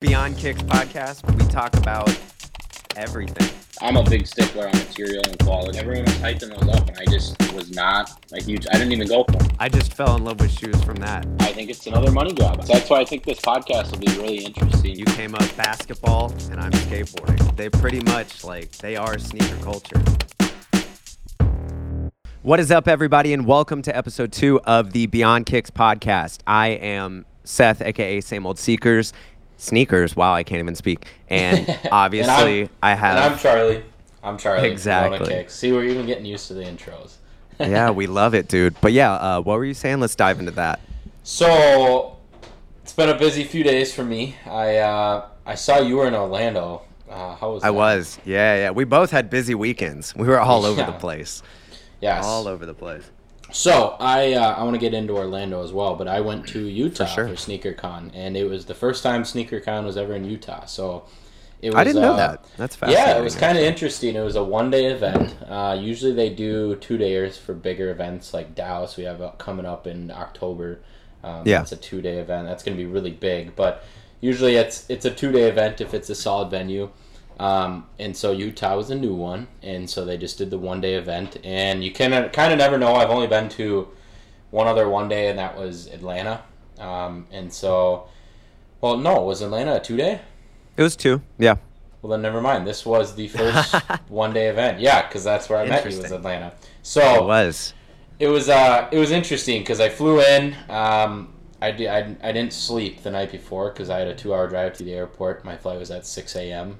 Beyond Kicks podcast, we talk about everything. I'm a big stickler on material and quality. Everyone was hyping those up, and I just was not a huge. I didn't even go for them. I just fell in love with shoes from that. I think it's another money grab. So that's why I think this podcast will be really interesting. You came up basketball, and I'm skateboarding. They pretty much like they are sneaker culture. What is up, everybody, and welcome to episode two of the Beyond Kicks podcast. I am Seth, aka Same Old Seekers. Sneakers. Wow, I can't even speak. And obviously, And I have. And I'm Charley. I'm Charley. Exactly. See, we're even getting used to the intros. yeah, we love it, dude. But yeah, uh, what were you saying? Let's dive into that. So, it's been a busy few days for me. I uh, I saw you were in Orlando. Uh, how was I that? was. Yeah, yeah. We both had busy weekends. We were all over the place. Yes. All over the place. So I uh, I want to get into Orlando as well, but I went to Utah for, sure. SneakerCon, and it was the first time SneakerCon was ever in Utah. So it was. I didn't know uh, that. That's fascinating. Yeah, it was kind of interesting. It was a one day event. Uh, usually they do two days for bigger events like Dallas. We have coming up in October. Um, Yeah. it's a two day event. That's going to be really big, but usually it's it's a two day event if it's a solid venue. Um, and so Utah was a new one, and so they just did the one day event. And you can kind of never know. I've only been to one other one day, and that was Atlanta. Um, and so, well, no, was Atlanta a two day? It was two. Yeah. Well, then never mind. This was the first one day event. Yeah, because that's where I met you was. Atlanta. It So was. it was uh it was interesting because I flew in. Um, I, I, I didn't sleep the night before because I had a two hour drive to the airport. My flight was at six a.m.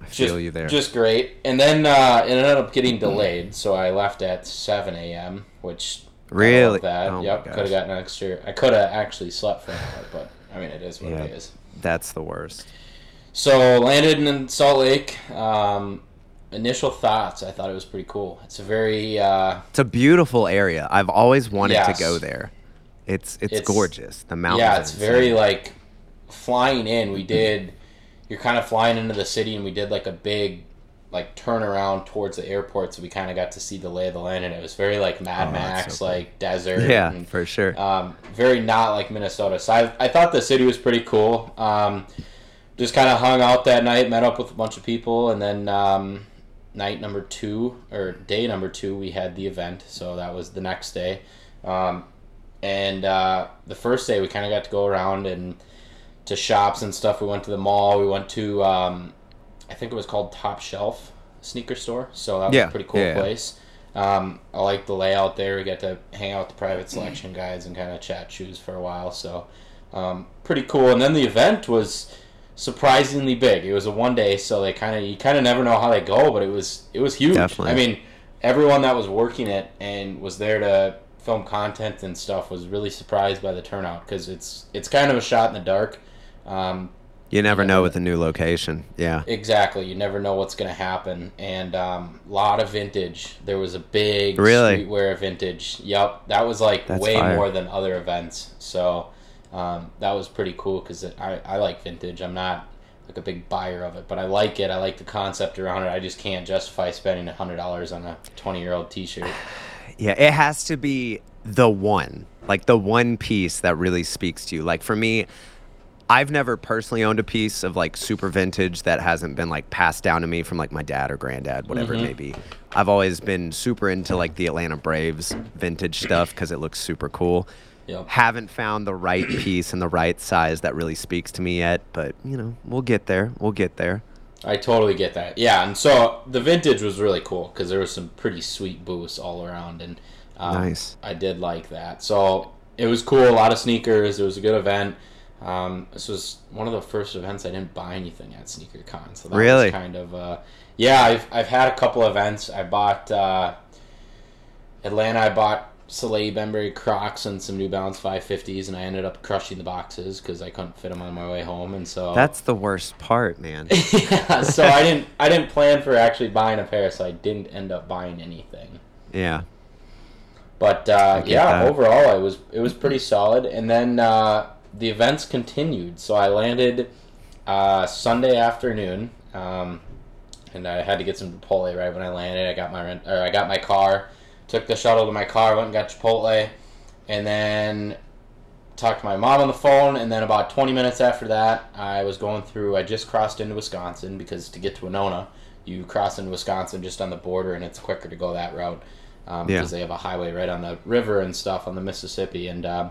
I Just, feel you there. Just great. And then uh, it ended up getting delayed, so I left at seven a.m. Which Really? that Oh yep could have gotten an extra. I could have actually slept for an hour, but I mean it is what Yeah. it is. That's the worst. So landed in Salt Lake. Um, initial thoughts, I thought it was pretty cool. It's a very uh, It's a beautiful area. I've always wanted Yes. to go there. It's it's, It's- gorgeous. The mountains. yeah, it's very like flying in. We did. You're kind of flying into the city, and we did like a big like turnaround towards the airport, so we kind of got to see the lay of the land, and it was very like Mad Oh, Max, so cool. like desert. Yeah, and, for sure. um, very not like Minnesota. So I, I thought the city was pretty cool. Um, just kind of hung out that night, met up with a bunch of people, and then um, night number two or day number two, we had the event. So that was the next day. Um, and uh, the first day, we kind of got to go around and to shops and stuff. We went to the mall. We went to, um, I think it was called Top Shelf Sneaker Store. So that was Yeah, a pretty cool yeah, place. Um, I like the layout there. We got to hang out with the private selection guys and kind of chat shoes for a while. So um, pretty cool. And then the event was surprisingly big. It was a one day, so they kind of you kind of never know how they go, but it was it was huge. Definitely. I mean, everyone that was working it and was there to film content and stuff was really surprised by the turnout because it's it's kind of a shot in the dark. Um, you never yeah, know but- with a new location. Yeah. Exactly. You never know what's going to happen. And a um, lot of vintage. There was a big Really? streetwear vintage. Yep. That was like That's way fire. more than other events. So um, that was pretty cool because I, I like vintage. I'm not like a big buyer of it, but I like it. I like the concept around it. I just can't justify spending $100 on a 20 year old t shirt. Yeah, it has to be the one, like the one piece that really speaks to you. Like for me, I've never personally owned a piece of like super vintage that hasn't been like passed down to me from like my dad or granddad, whatever it may be. I've always been super into like the Atlanta Braves vintage stuff because it looks super cool. Yep. Haven't found the right piece and the right size that really speaks to me yet, but you know, we'll get there. We'll get there. I totally get that. Yeah, and so the vintage was really cool because there was some pretty sweet booths all around, and um, Nice. I did like that. So it was cool. A lot of sneakers. It was a good event. Um, this was one of the first events I didn't buy anything at SneakerCon, so that Really? was kind of uh, yeah. I've I've had a couple events. I bought uh, Atlanta. I bought Salehe Bembury Crocs and some New Balance 550s, and I ended up crushing the boxes because I couldn't fit them on my way home, and so That's the worst part, man. yeah, so I didn't I didn't plan for actually buying a pair, so I didn't end up buying anything. yeah. But uh, yeah, that. overall it was it was pretty solid. And then uh, the events continued. So I landed uh, Sunday afternoon, um, and I had to get some Chipotle right when I landed. I got my rent, or I got my car, took the shuttle to my car, went and got Chipotle, and then talked to my mom on the phone, and then about 20 minutes after that, I was going through. I just crossed into Wisconsin because to get to Winona, you cross into Wisconsin just on the border, and it's quicker to go that route um, Yeah. because they have a highway right on the river and stuff on the Mississippi, and um,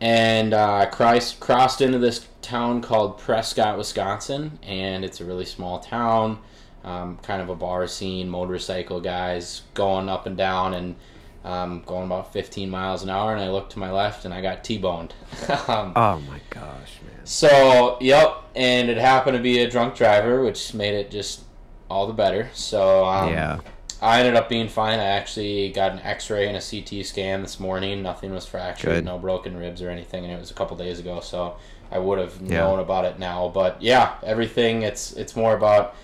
and uh, crossed crossed into this town called Prescott, Wisconsin, and it's a really small town, um, kind of a bar scene, motorcycle guys going up and down and um, going about 15 miles an hour, and I looked to my left and I got T-boned. um, Oh my gosh, man. so, yep, and it happened to be a drunk driver, which made it just all the better. So, um, yeah. I ended up being fine. I actually got an X-ray and a CT scan this morning. Nothing was fractured, Good. no broken ribs or anything, and it was a couple days ago. So I would have Yeah. known about it now. But yeah, everything. It's it's more about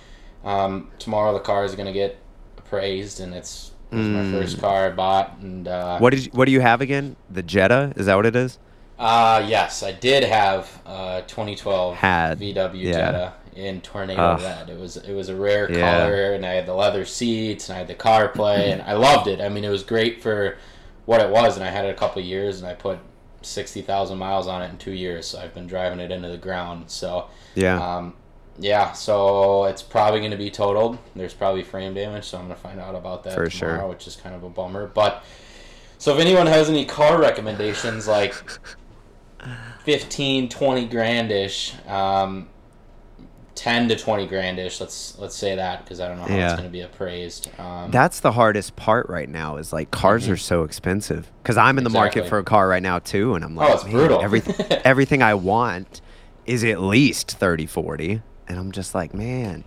um, tomorrow. The car is going to get appraised, and it's, it's my first car I bought. And uh, Mm. What did you, what do you have again? The Jetta? Is that what it is? Uh, yes, I did have uh 2012 Had, VW yeah. Jetta in tornado Ugh. red. It was it was a rare Yeah. color, and I had the leather seats, and I had the CarPlay, and I loved it. I mean, it was great for what it was, and I had it a couple years, and I put sixty thousand miles on it in two years. So I've been driving it into the ground. So Yeah. um, yeah, so it's probably going to be totaled. There's probably frame damage, so I'm going to find out about that For tomorrow, sure. which is kind of a bummer. But so if anyone has any car recommendations, like 15, 20 grandish, um, 10 to 20 grandish, let's let's say that because I don't know how Yeah. it's going to be appraised. Um, That's the hardest part right now is like cars are so expensive. Because I'm in the market for a car right now too, and I'm like, oh, it's brutal." everything, everything I want is at least 30, 40. And I'm just like, man,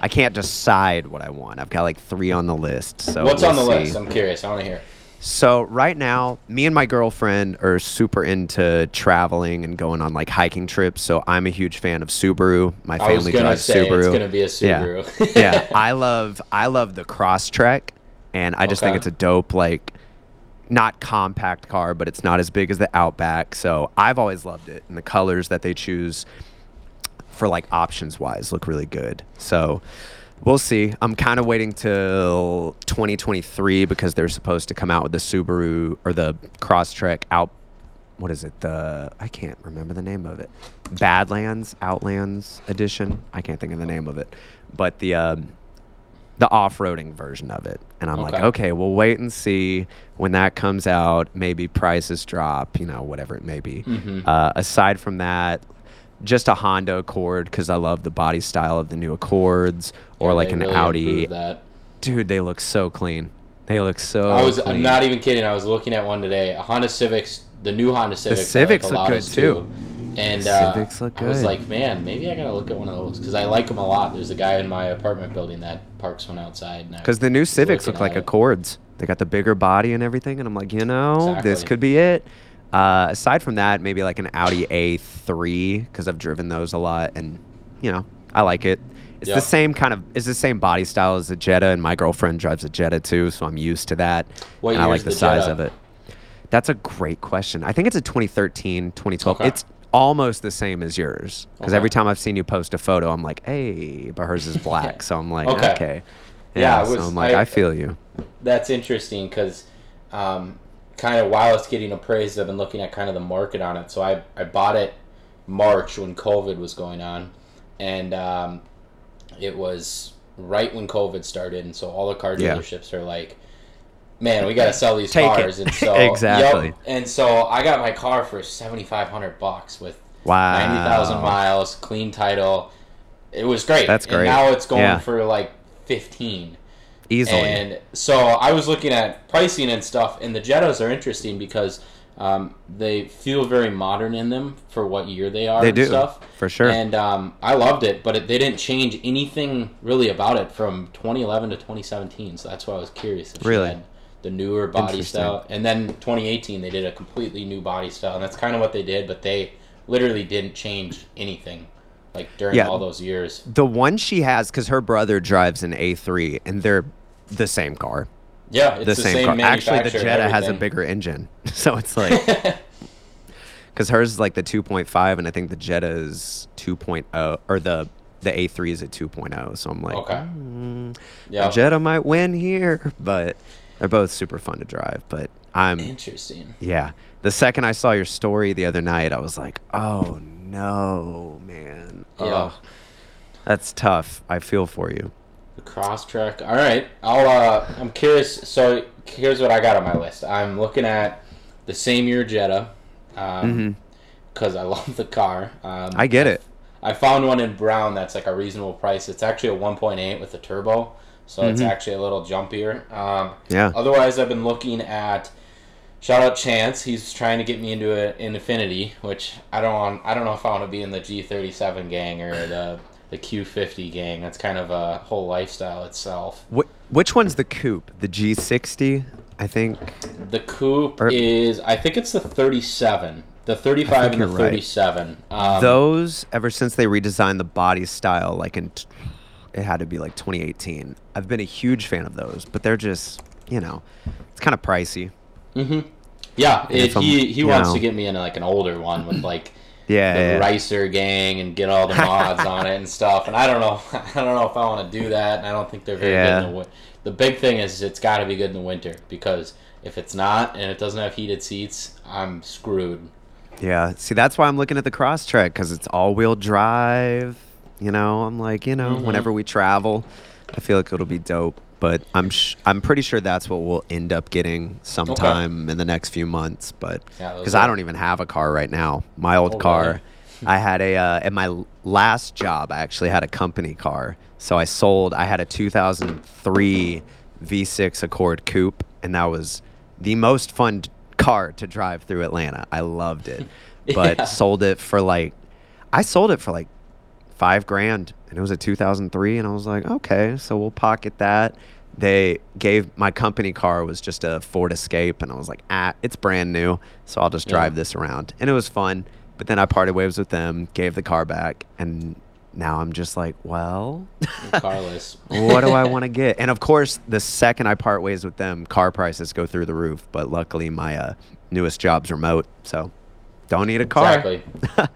I can't decide what I want. I've got like three on the list. So what's we'll on the see. list? I'm curious. I want to hear. So right now, me and my girlfriend are super into traveling and going on like hiking trips. So I'm a huge fan of Subaru. My family drives say Subaru. it's to be a Yeah. Subaru. yeah, I love I love the Crosstrek, and I just think it's a dope like not compact car, but it's not as big as the Outback. So I've always loved it, and the colors that they choose for like options wise look really good. So we'll see. I'm kind of waiting till 2023 because they're supposed to come out with the Subaru or the Crosstrek out. What is it? The I can't remember the name of it. Badlands Outlands edition. I can't think of the name of it, but the um, the off-roading version of it. And I'm like, Okay. okay, we'll wait and see when that comes out. Maybe prices drop, you know, whatever it may be. Mm-hmm. Uh, aside from that, just a Honda Accord because I love the body style of the new Accords, or Yeah, like an really Audi. Dude, they look so clean. They look so. I was. Clean. I'm not even kidding. I was looking at one today. A Honda Civics, the new Honda Civics. The Civics like, look good, too. And uh, Civics look good. I was like, man, maybe I gotta look at one of those because I like them a lot. There's a guy in my apartment building that parks one outside. Because the new Civics look like. Accords. They got the bigger body and everything, and I'm like, you know, this could be it. Uh, aside from that, maybe like an Audi A3 because I've driven those a lot, and you know, I like it. It's Yeah. the same kind of, it's the same body style as a Jetta, and my girlfriend drives a Jetta too, so I'm used to that. What and I like the, the size Jetta? of it. That's a great question. I think it's a 2013, 2012. Okay. It's almost the same as yours because Okay. every time I've seen you post a photo, I'm like, hey, but hers is black, so I'm like, Okay. okay. Yeah, it so I'm like, I- I feel you. that's interesting because um, kind of while it's getting appraised, I've been looking at kind of the market on it. So I, I bought it March when COVID was going on, and um, it was right when COVID started, and so all the car Yeah. dealerships are like, "Man, we got to sell these Take it. cars," and so Exactly. Yep. And so I got my car for seventy five hundred bucks with Wow. ninety thousand miles, clean title. It was great. That's And great. now it's going Yeah. for like fifteen. Easily. And so I was looking at pricing and stuff, and the Jettas are interesting because um, they feel very modern in them for what year they are They and do, stuff. for sure. And um, I loved it, but it, they didn't change anything really about it from 2011 to 2017. So that's why I was curious if Really? the newer body style. And then 2018 they did a completely new body style, and that's kind of what they did. But they literally didn't change anything like during Yeah. all those years. the one she has, because her brother drives an A3, and they're the same car. Yeah, it's The, the, same, car. Actually, the Jetta has a bigger engine, so it's like because hers is like the 2.5, and I think the Jetta is 2.0, or the the A3 is at 2.0. So I'm like, Okay. mm, Yeah. the Jetta might win here, but they're both super fun to drive. But I'm Interesting. yeah. The second I saw your story the other night, I was like, oh no, man. Yeah. Ugh. That's tough. I feel for you. Crosstrek. All right. I'll. Uh, I'm curious. So here's what I got on my list. I'm looking at the same year Jetta, because I love the car. Um, Mm-hmm. I get it. I found one in brown that's like a reasonable price. It's actually a 1.8 with a turbo, so it's Mm-hmm. actually a little jumpier. Um, Yeah. Otherwise, I've been looking at. Shout out Chance. He's trying to get me into an Infiniti, which I don't want. I don't know if I want to be in the G37 gang or the the Q50 gang. That's kind of a whole lifestyle itself. Wh- which one's the coupe? The G60, I think. The coupe Or- is, I think it's the 37, the 35 and the you're right. 37. Um, Those, ever since they redesigned the body style, like in, t- it had to be like 2018. I've been a huge fan of those, but they're just, you know, it's kind of pricey. yeah, it, if he he wants know. to get me into like an older one with like Yeah, the yeah. Ricer gang and get all the mods on it and stuff. And I don't know, I don't know if I want to do that. And I don't think they're very Yeah. good in the winter. The big thing is it's got to be good in the winter because if it's not and it doesn't have heated seats, I'm screwed. Yeah, see, that's why I'm looking at the Crosstrek because it's all-wheel drive. You know, I'm like, you know, Mm-hmm. whenever we travel, I feel like it'll be dope. But I'm sh- I'm pretty sure that's what we'll end up getting sometime in the next few months. But because are- I don't even have a car right now, my old Oh, car. really? I had a uh, at my last job. I actually had a company car, so I sold. I had a 2003 V6 Accord Coupe, and that was the most fun car to drive through Atlanta. I loved it, but Yeah. sold it for like, I sold it for like five grand, and it was a 2003, and I was like, okay, so we'll pocket that. They gave my company car was just a Ford Escape, and I was like, ah, it's brand new, so I'll just drive Yeah. this around, and it was fun. But then I parted ways with them, gave the car back, and now I'm just like, well, carless. what do I want to get? And of course, the second I part ways with them, car prices go through the roof. But luckily, my uh, newest job's remote, so don't need a car. Exactly.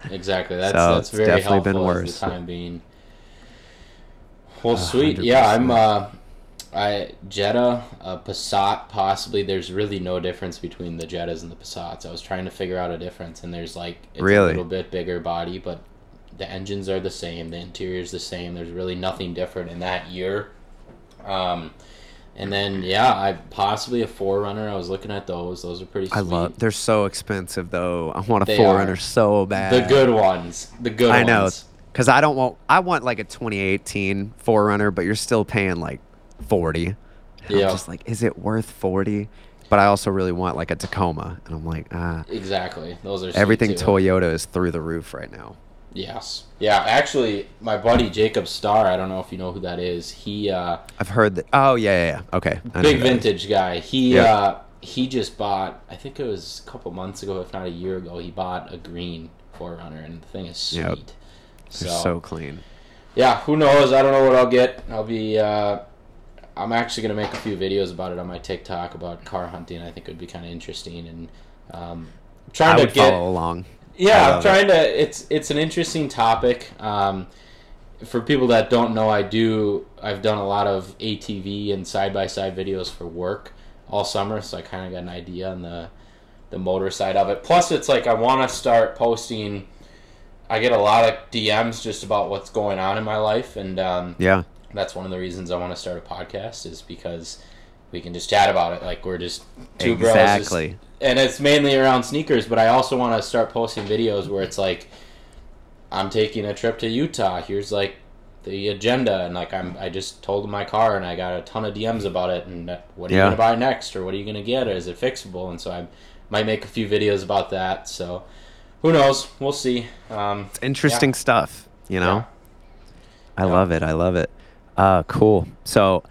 Exactly. That's So, that's very definitely been helpful as worse. the time being. Well, A sweet. hundred Yeah, I'm. Uh, I Jetta, uh, Passat, possibly. There's really no difference between the Jettas and the Passats. I was trying to figure out a difference, and there's like it's Really? a little bit bigger body, but the engines are the same. The interior's the same. There's really nothing different in that year. Um, and then yeah, I possibly a 4Runner. I was looking at those. Those are pretty. Sweet. I love. They're so expensive though. I want a They 4Runner so bad. the good ones. The good I ones. Because I don't want. I want like a 2018 4Runner, but you're still paying like 40. And Yeah. I'm just like, is it worth 40? But I also really want like a Tacoma, and I'm like, ah. Exactly. Those are Everything. Toyota is through the roof right now. Yes. Yeah, actually, my buddy Jacob Starr, I don't know if you know who that is. He, uh, I've heard that. Oh yeah, yeah, yeah. Okay. I big who that is. vintage guy. He, Yeah. uh, he just bought, I think it was a couple months ago, if not a year ago, he bought a green 4Runner, and the thing is sweet. Yep. So, They're so clean. yeah, who knows? I don't know what I'll get. I'll be, uh, I'm actually going to make a few videos about it on my TikTok about car hunting. I think it would be kind of interesting, and um, trying I to get. follow along. Yeah, I'm trying to. It's it's an interesting topic. Um, for people that don't know, I do. I've done a lot of ATV and side by side videos for work all summer, so I kind of got an idea on the the motor side of it. Plus, it's like I want to start posting. I get a lot of DMs just about what's going on in my life, and um, Yeah. that's one of the reasons I want to start a podcast is because we can just chat about it. Like we're just two bros, just- Exactly. and it's mainly around sneakers. But I also want to start posting videos where it's like, I'm taking a trip to Utah. Here's like the agenda, and like I'm, I just told my car, and I got a ton of DMs about it. And uh, what are you gonna buy next, or what are you gonna get, or is it fixable? And so I might make a few videos about that. So who knows? We'll see. Um, It's interesting stuff, you know? Yeah. I Yeah. love it. I love it. Uh, cool. So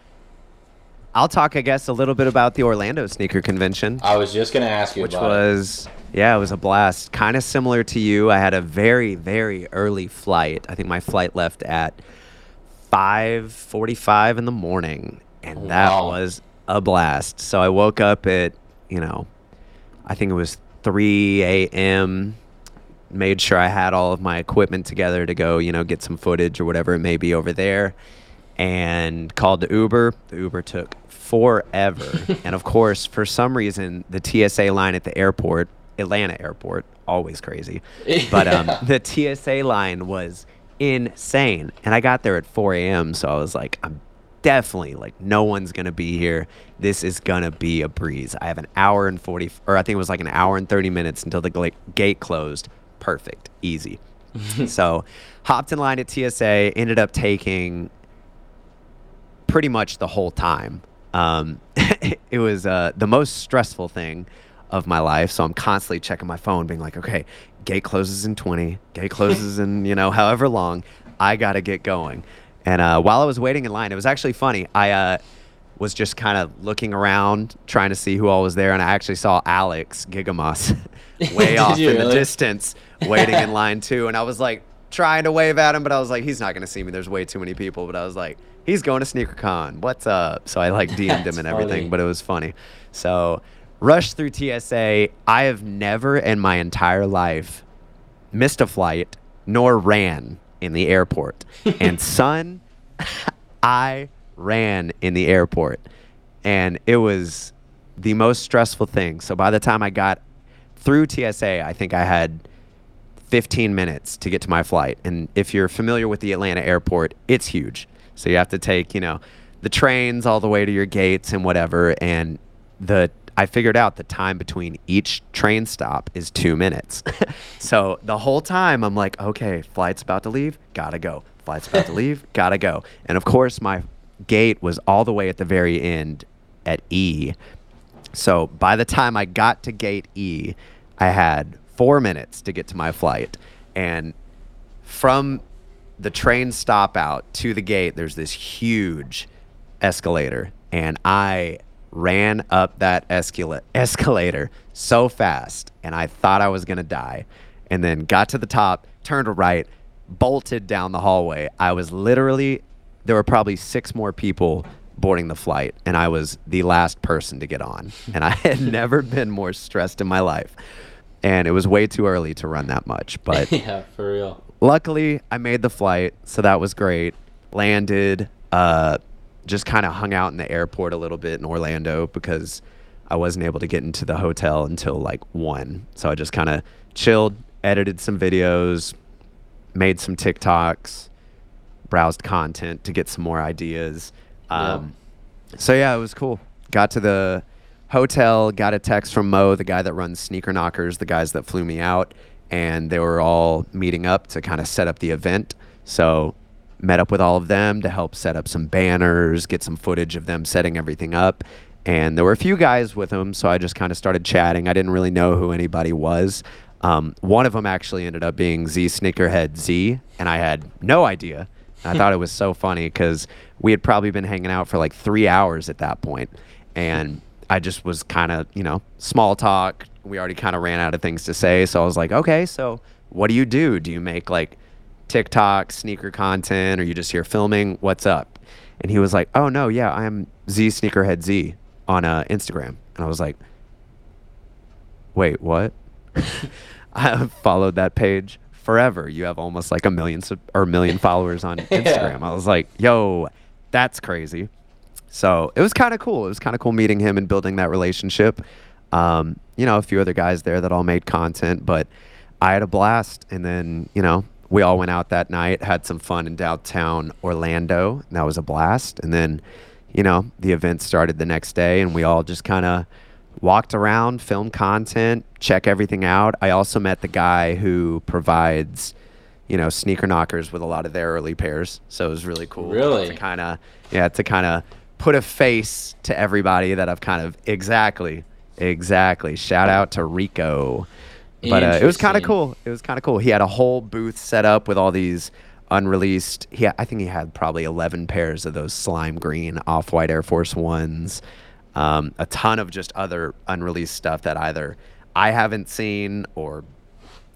I'll talk, I guess, a little bit about the Orlando Sneaker Convention, I was just gonna ask you which about it. was, yeah, it was a blast. Kind of similar to you. I had a very, very early flight. I think my flight left at 5.45 in the morning, and that Wow. was a blast. So I woke up at, you know, I think it was 3 a.m. Made sure I had all of my equipment together to go, you know, get some footage or whatever it may be over there. and called the Uber. The Uber took forever. and of course, for some reason, the TSA line at the airport, Atlanta airport, always crazy. But um, Yeah. the TSA line was insane. And I got there at 4 a.m. So I was like, I'm definitely like, no one's going to be here. This is going to be a breeze. I have an hour and 40, or I think it was like an hour and 30 minutes until the gate closed. Perfect. Easy. so hopped in line at TSA, ended up taking pretty much the whole time. Um, it was uh, the most stressful thing of my life. So I'm constantly checking my phone, being like, okay, gate closes in 20, gate closes in, you know, however long. I got to get going. And uh, while I was waiting in line, it was actually funny. I uh, was just kind of looking around, trying to see who all was there. And I actually saw Alex Gigamas way off in the distance waiting in line too. And I was like trying to wave at him, but I was like, he's not going to see me. There's way too many people. But I was like, he's going to SneakerCon. What's up? So I like DM'd him and everything, funny. but it was funny. So rushed through TSA. I have never in my entire life missed a flight nor ran in the airport. and son, I ran in the airport. And it was the most stressful thing. So by the time I got through TSA, I think I had 15 minutes to get to my flight. And if you're familiar with the Atlanta airport, it's huge. So you have to take, you know, the trains all the way to your gates and whatever. And the I figured out the time between each train stop is two minutes. so the whole time I'm like, okay, flight's about to leave, gotta go. Flight's about to leave, gotta go. And of course, my gate was all the way at the very end at E. So by the time I got to gate E, I had four minutes to get to my flight. And from the train stop out to the gate, there's this huge escalator. And I ran up that escala- escalator so fast, and I thought I was going to die. And then got to the top, turned right, bolted down the hallway. I was literally, there were probably six more people boarding the flight, and I was the last person to get on. And I had never been more stressed in my life. And it was way too early to run that much. But yeah, for real. luckily I made the flight, so that was great. Landed, uh, just kind of hung out in the airport a little bit in Orlando because I wasn't able to get into the hotel until like one. So I just kind of chilled, edited some videos, made some TikToks, browsed content to get some more ideas. Um, So yeah, it was cool. Got to the hotel, got a text from Mo, the guy that runs Sneaker Knockers, the guys that flew me out, and they were all meeting up to kind of set up the event. So met up with all of them to help set up some banners, get some footage of them setting everything up. And there were a few guys with them, so I just kind of started chatting. I didn't really know who anybody was. Um, one of them actually ended up being Z Sneakerhead Z, and I had no idea. I thought it was so funny because we had probably been hanging out for like three hours at that point, and I just was kind of, you know, small talk. We already kind of ran out of things to say, so I was like, okay, so what do you do? Do you make like TikTok sneaker content, or you just here filming? What's up? And he was like, oh no, yeah, I'm Z Sneakerhead Z on uh, Instagram, and I was like, wait, what? I have followed that page forever. You have almost like a million sub- or a million followers on Instagram. I was like, yo, that's crazy. So it was kind of cool. It was kind of cool meeting him and building that relationship. Um, you know, a few other guys there that all made content, but I had a blast. And then, you know, we all went out that night, had some fun in downtown Orlando. And that was a blast. And then, you know, the event started the next day and we all just kind of walked around, filmed content, check everything out. I also met the guy who provides, you know, sneaker knockers with a lot of their early pairs. So it was really cool. Really? To kind of, yeah, to kind of put a face to everybody that I've kind of exactly, exactly. Shout out to Rico. But uh, it was kind of cool. It was kind of cool. He had a whole booth set up with all these unreleased. He, I think he had probably 11 pairs of those slime green off white Air Force Ones. Um, a ton of just other unreleased stuff that either I haven't seen or,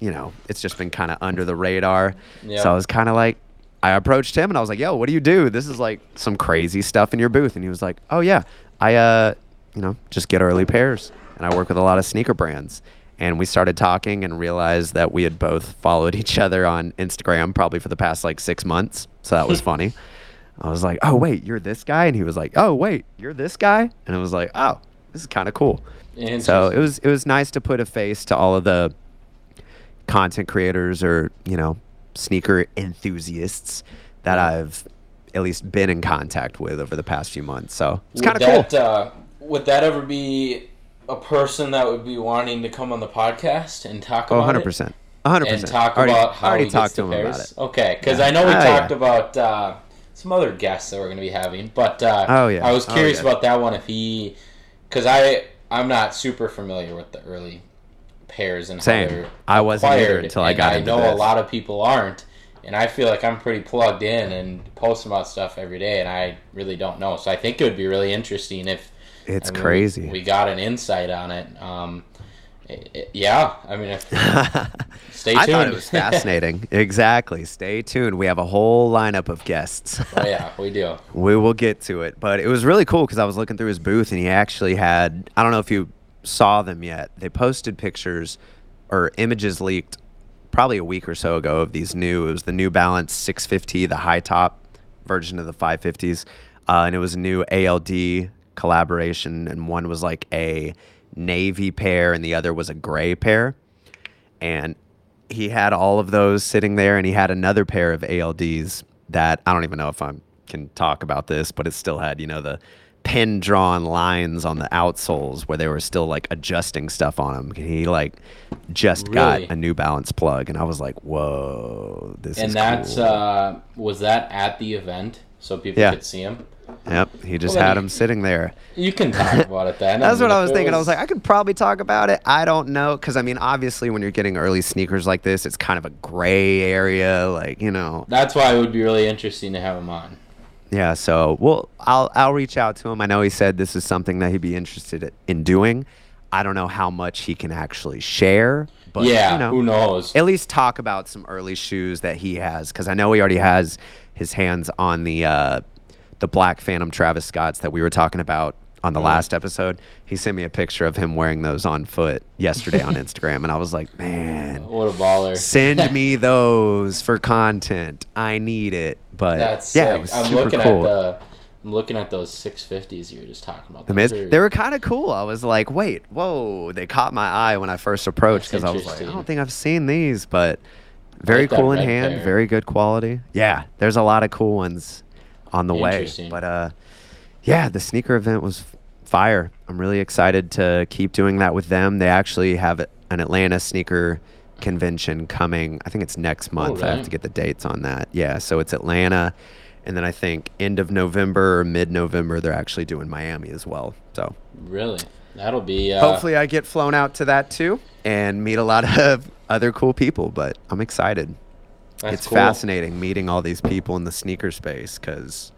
you know, it's just been kind of under the radar. Yeah. So I was kind of like, I approached him and I was like, "Yo, what do you do? This is like some crazy stuff in your booth." And he was like, "Oh yeah, I uh, you know, just get early pairs, and I work with a lot of sneaker brands." And we started talking and realized that we had both followed each other on Instagram probably for the past like six months. So that was funny. I was like, "Oh wait, you're this guy," and he was like, "Oh wait, you're this guy," and I was like, "Oh, this is kind of cool." So it was it was nice to put a face to all of the content creators or you know sneaker enthusiasts that I've at least been in contact with over the past few months. So it's kind of cool. Uh, would that ever be a person that would be wanting to come on the podcast and talk Oh, about 100 it? percent, 100%. and talk already, about how already he talked to the him about it. Okay, because Yeah. I know we Oh, talked yeah. about uh, some other guests that we're going to be having, but uh, Oh, yeah. I was Oh, curious yeah. about that one if he, because I I'm not super familiar with the early pairs and Same. I wasn't either until I got I know a lot of people aren't. And I feel like I'm pretty plugged in and post about stuff every day, and I really don't know. So I think it would be really interesting if It's I mean, crazy. We, we got an insight on it. Um, it- it- yeah, I mean, if, stay tuned. I thought it was fascinating. exactly. Stay tuned. We have a whole lineup of guests. oh yeah, we do. we will get to it. But it was really cool because I was looking through his booth and he actually had, I don't know if you saw them yet. They posted pictures or images leaked probably a week or so ago of these new, it was the New Balance 650, the high top version of the 550s. Uh, and it was a new ALD collaboration. And one was like a navy pair and the other was a gray pair. And he had all of those sitting there and he had another pair of ALDs that I don't even know if I can talk about this, but it still had, you know, the pin drawn lines on the outsoles where they were still like adjusting stuff on them. He like just Really? got a New Balance plug and I was like, "Whoa, this And is that's cool." uh, was that at the event so people Yeah. could see him. Yep, he just Well, had him sitting there. You can talk about it then. That's mean, what I was thinking. I was like, I could probably talk about it. I don't know, because I mean, obviously, when you're getting early sneakers like this, it's kind of a gray area, like you know. that's why it would be really interesting to have him on. Yeah, so well, I'll I'll reach out to him. I know he said this is something that he'd be interested in doing. I don't know how much he can actually share, but yeah, you know, who knows? at least talk about some early shoes that he has, because I know he already has his hands on the uh, the Black Phantom Travis Scotts that we were talking about on the last episode. He sent me a picture of him wearing those on foot yesterday on Instagram, and I was like, man. what a baller. Send me those for content. I need it. But That's yeah, sick. it was I'm super looking cool. at the. I'm looking at those 650s you were just talking about. Those they were kind of cool. I was like, wait, whoa! They caught my eye when I first approached because I was like, I don't think I've seen these, but very like cool in hand, very good quality. Yeah, there's a lot of cool ones on the way. But uh, yeah, the sneaker event was fire. I'm really excited to keep doing that with them. They actually have an Atlanta sneaker convention coming. I think it's next month. I have to get the dates on that. Yeah, so it's Atlanta. And then I think end of November or mid November, they're actually doing Miami as well. So really. That'll be. Uh, hopefully I get flown out to that too and meet a lot of other cool people. But I'm excited. that's it's cool. fascinating meeting all these people in the sneaker space because,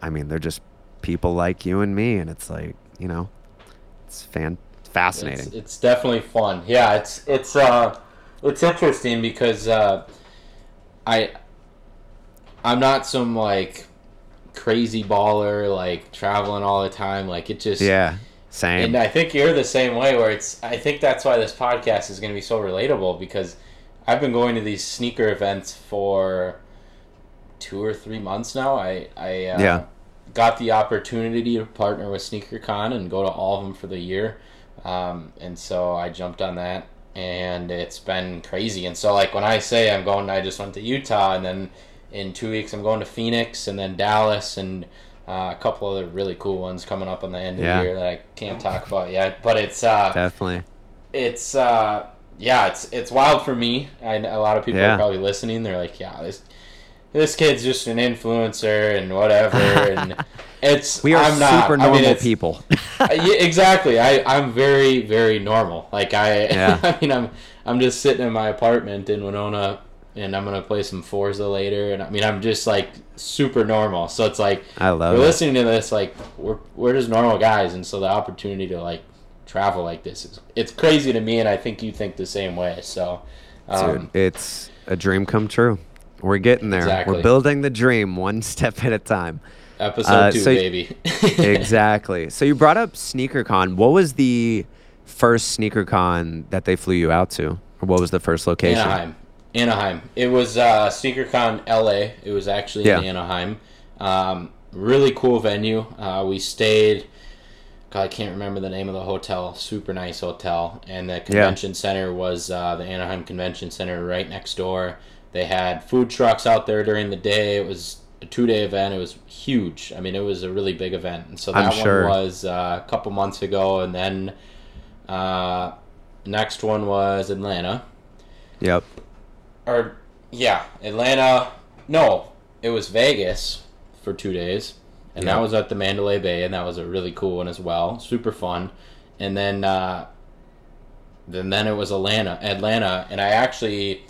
I mean, they're just people like you and me. And it's like, you know, it's fan- fascinating. It's, it's definitely fun. Yeah, it's it's uh it's interesting because uh I I'm not some like crazy baller like traveling all the time like it just yeah, same. and I think you're the same way where it's I think that's why this podcast is going to be so relatable because I've been going to these sneaker events for 2 or 3 months now. I I uh, Yeah. Got the opportunity to partner with SneakerCon and go to all of them for the year. Um, and so I jumped on that and it's been crazy. And so like when I say I'm going I just went to Utah and then in 2 weeks I'm going to Phoenix and then Dallas and uh, a couple other really cool ones coming up on the end of Yeah. the year that I can't talk about yet. But it's uh, Definitely. it's uh, yeah, it's it's wild for me. I, a lot of people Yeah. are probably listening. They're like, yeah, this this kid's just an influencer and whatever. And it's We are I'm not. super I mean, normal people. yeah, exactly. I I'm very very normal. Like I Yeah. I mean I'm I'm just sitting in my apartment in Winona and I'm gonna play some Forza later. And I mean I'm just like super normal. So it's like I love we're it. listening to this like we're we're just normal guys, and so the opportunity to like travel like this is it's crazy to me, and I think you think the same way. So. Um, Dude, it's a dream come true. We're getting there. Exactly. We're building the dream one step at a time. Episode Uh, two, so- baby. exactly. So you brought up SneakerCon. What was the first SneakerCon that they flew you out to? Or what was the first location? Anaheim. Anaheim. It was uh, SneakerCon LA. It was actually in Anaheim. Um, really cool venue. Uh, we stayed. God, I can't remember the name of the hotel. Super nice hotel, and the convention center was uh, the Anaheim Convention Center right next door. They had food trucks out there during the day. It was a two day event. It was huge. I mean, it was a really big event. And so I'm that sure. one was uh, a couple months ago, and then uh, next one was Atlanta. Yep. Or yeah, Atlanta. No, it was Vegas for two days, and Yeah. that was at the Mandalay Bay, and that was a really cool one as well. Super fun. And then uh, then then it was Atlanta, Atlanta, and I actually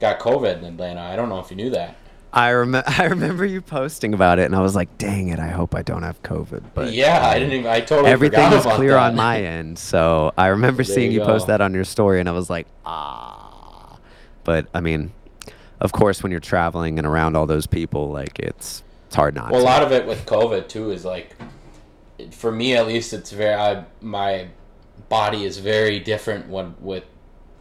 got COVID in Atlanta. I don't know if you knew that. I remember. I remember you posting about it, and I was like, "Dang it! I hope I don't have COVID." But yeah, I didn't even. I totally everything was clear that. on my end. So I remember There seeing you you post that on your story, and I was like, "Ah." But I mean, of course, when you're traveling and around all those people, like it's it's hard not. Well, a lot of it with COVID too is like, for me at least, it's very I, my body is very different when with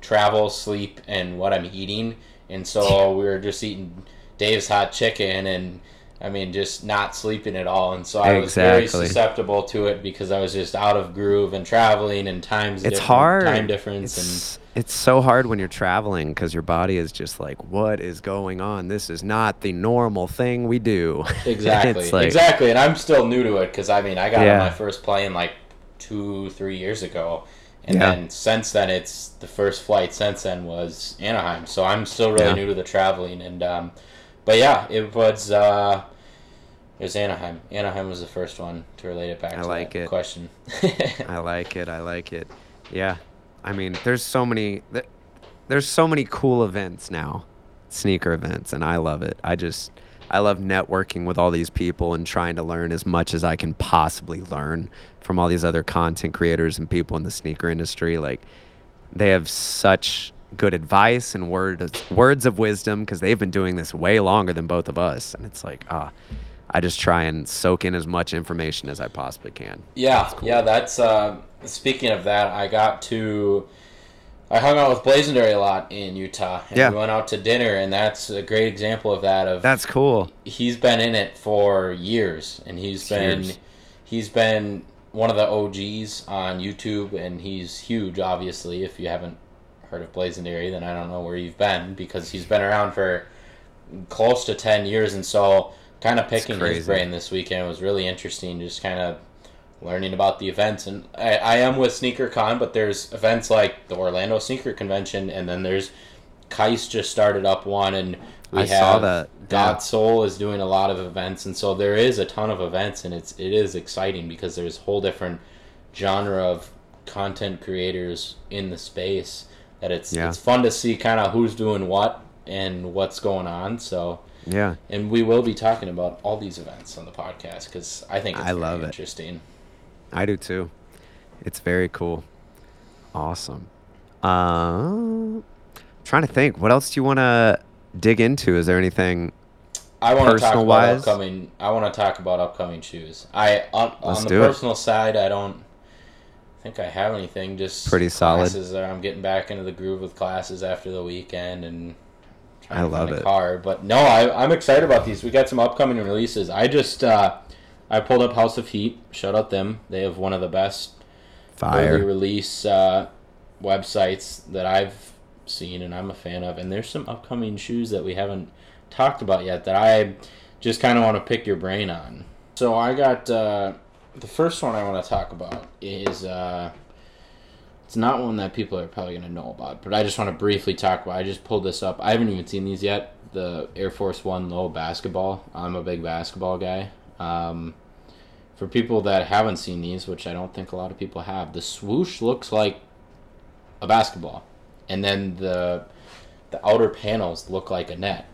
travel, sleep, and what I'm eating, and so we were just eating Dave's hot chicken and. I mean, just not sleeping at all, and so I was very susceptible to it because I was just out of groove and traveling and times. it's hard. time difference and It's, it's so hard when you're traveling because your body is just like, "What is going on? This is not the normal thing we do." Exactly. Like- exactly. And I'm still new to it because I mean I got Yeah. on my first plane like two, three years ago, and Yeah. then since then it's the first flight since then was Anaheim. So I'm still really Yeah. new to the traveling, and um, but yeah, it was uh, it was Anaheim. Anaheim was the first one to relate it back I to like that it. question. I like it. I like it. Yeah. I mean, there's so many there's so many cool events now. Sneaker events and I love it. I just I love networking with all these people and trying to learn as much as I can possibly learn from all these other content creators and people in the sneaker industry. Like they have such good advice and word words of wisdom because they've been doing this way longer than both of us. And it's like ah I just try and soak in as much information as I possibly can. Yeah, yeah, that's uh, speaking of that, I got to I hung out with Blazendary a lot in Utah. And Yeah. we went out to dinner and that's a great example of that of That's cool. he's been in it for years and he's been Years. he's been one of the OGs on YouTube and he's huge obviously if you haven't heard of Blazendary then I don't know where you've been because he's been around for close to 10 years and so kind of picking his brain this weekend was really interesting just kind of learning about the events and I, I am with SneakerCon but there's events like the Orlando Sneaker Convention and then there's Kais just started up one and we I have saw that, God yeah. Soul is doing a lot of events and so there is a ton of events and it's it is exciting because there's a whole different genre of content creators in the space that it's Yeah. it's fun to see kind of who's doing what and what's going on so Yeah. and we will be talking about all these events on the podcast because I think it's I love it. interesting. I do too. It's very cool. Awesome. Uh, trying to think. What else do you want to dig into? Is there anything? I want to talk about upcoming. I want to talk about upcoming shoes. I on, on the do it. personal side, I don't think I have anything. Just Pretty solid. That I'm getting back into the groove with classes after the weekend and. I love it. Car, but no, I, I'm excited about these. We got some upcoming releases. I just uh, I pulled up House of Heat. Shout out them. They have one of the best early release uh, websites that I've seen and I'm a fan of. And there's some upcoming shoes that we haven't talked about yet that I just kind of want to pick your brain on. So I got uh, the first one I want to talk about is uh, it's not one that people are probably going to know about, but I just want to briefly talk about. I just pulled this up. I haven't even seen these yet. The Air Force One low basketball. I'm a big basketball guy. Um, for people that haven't seen these, which I don't think a lot of people have, the swoosh looks like a basketball, and then the the outer panels look like a net,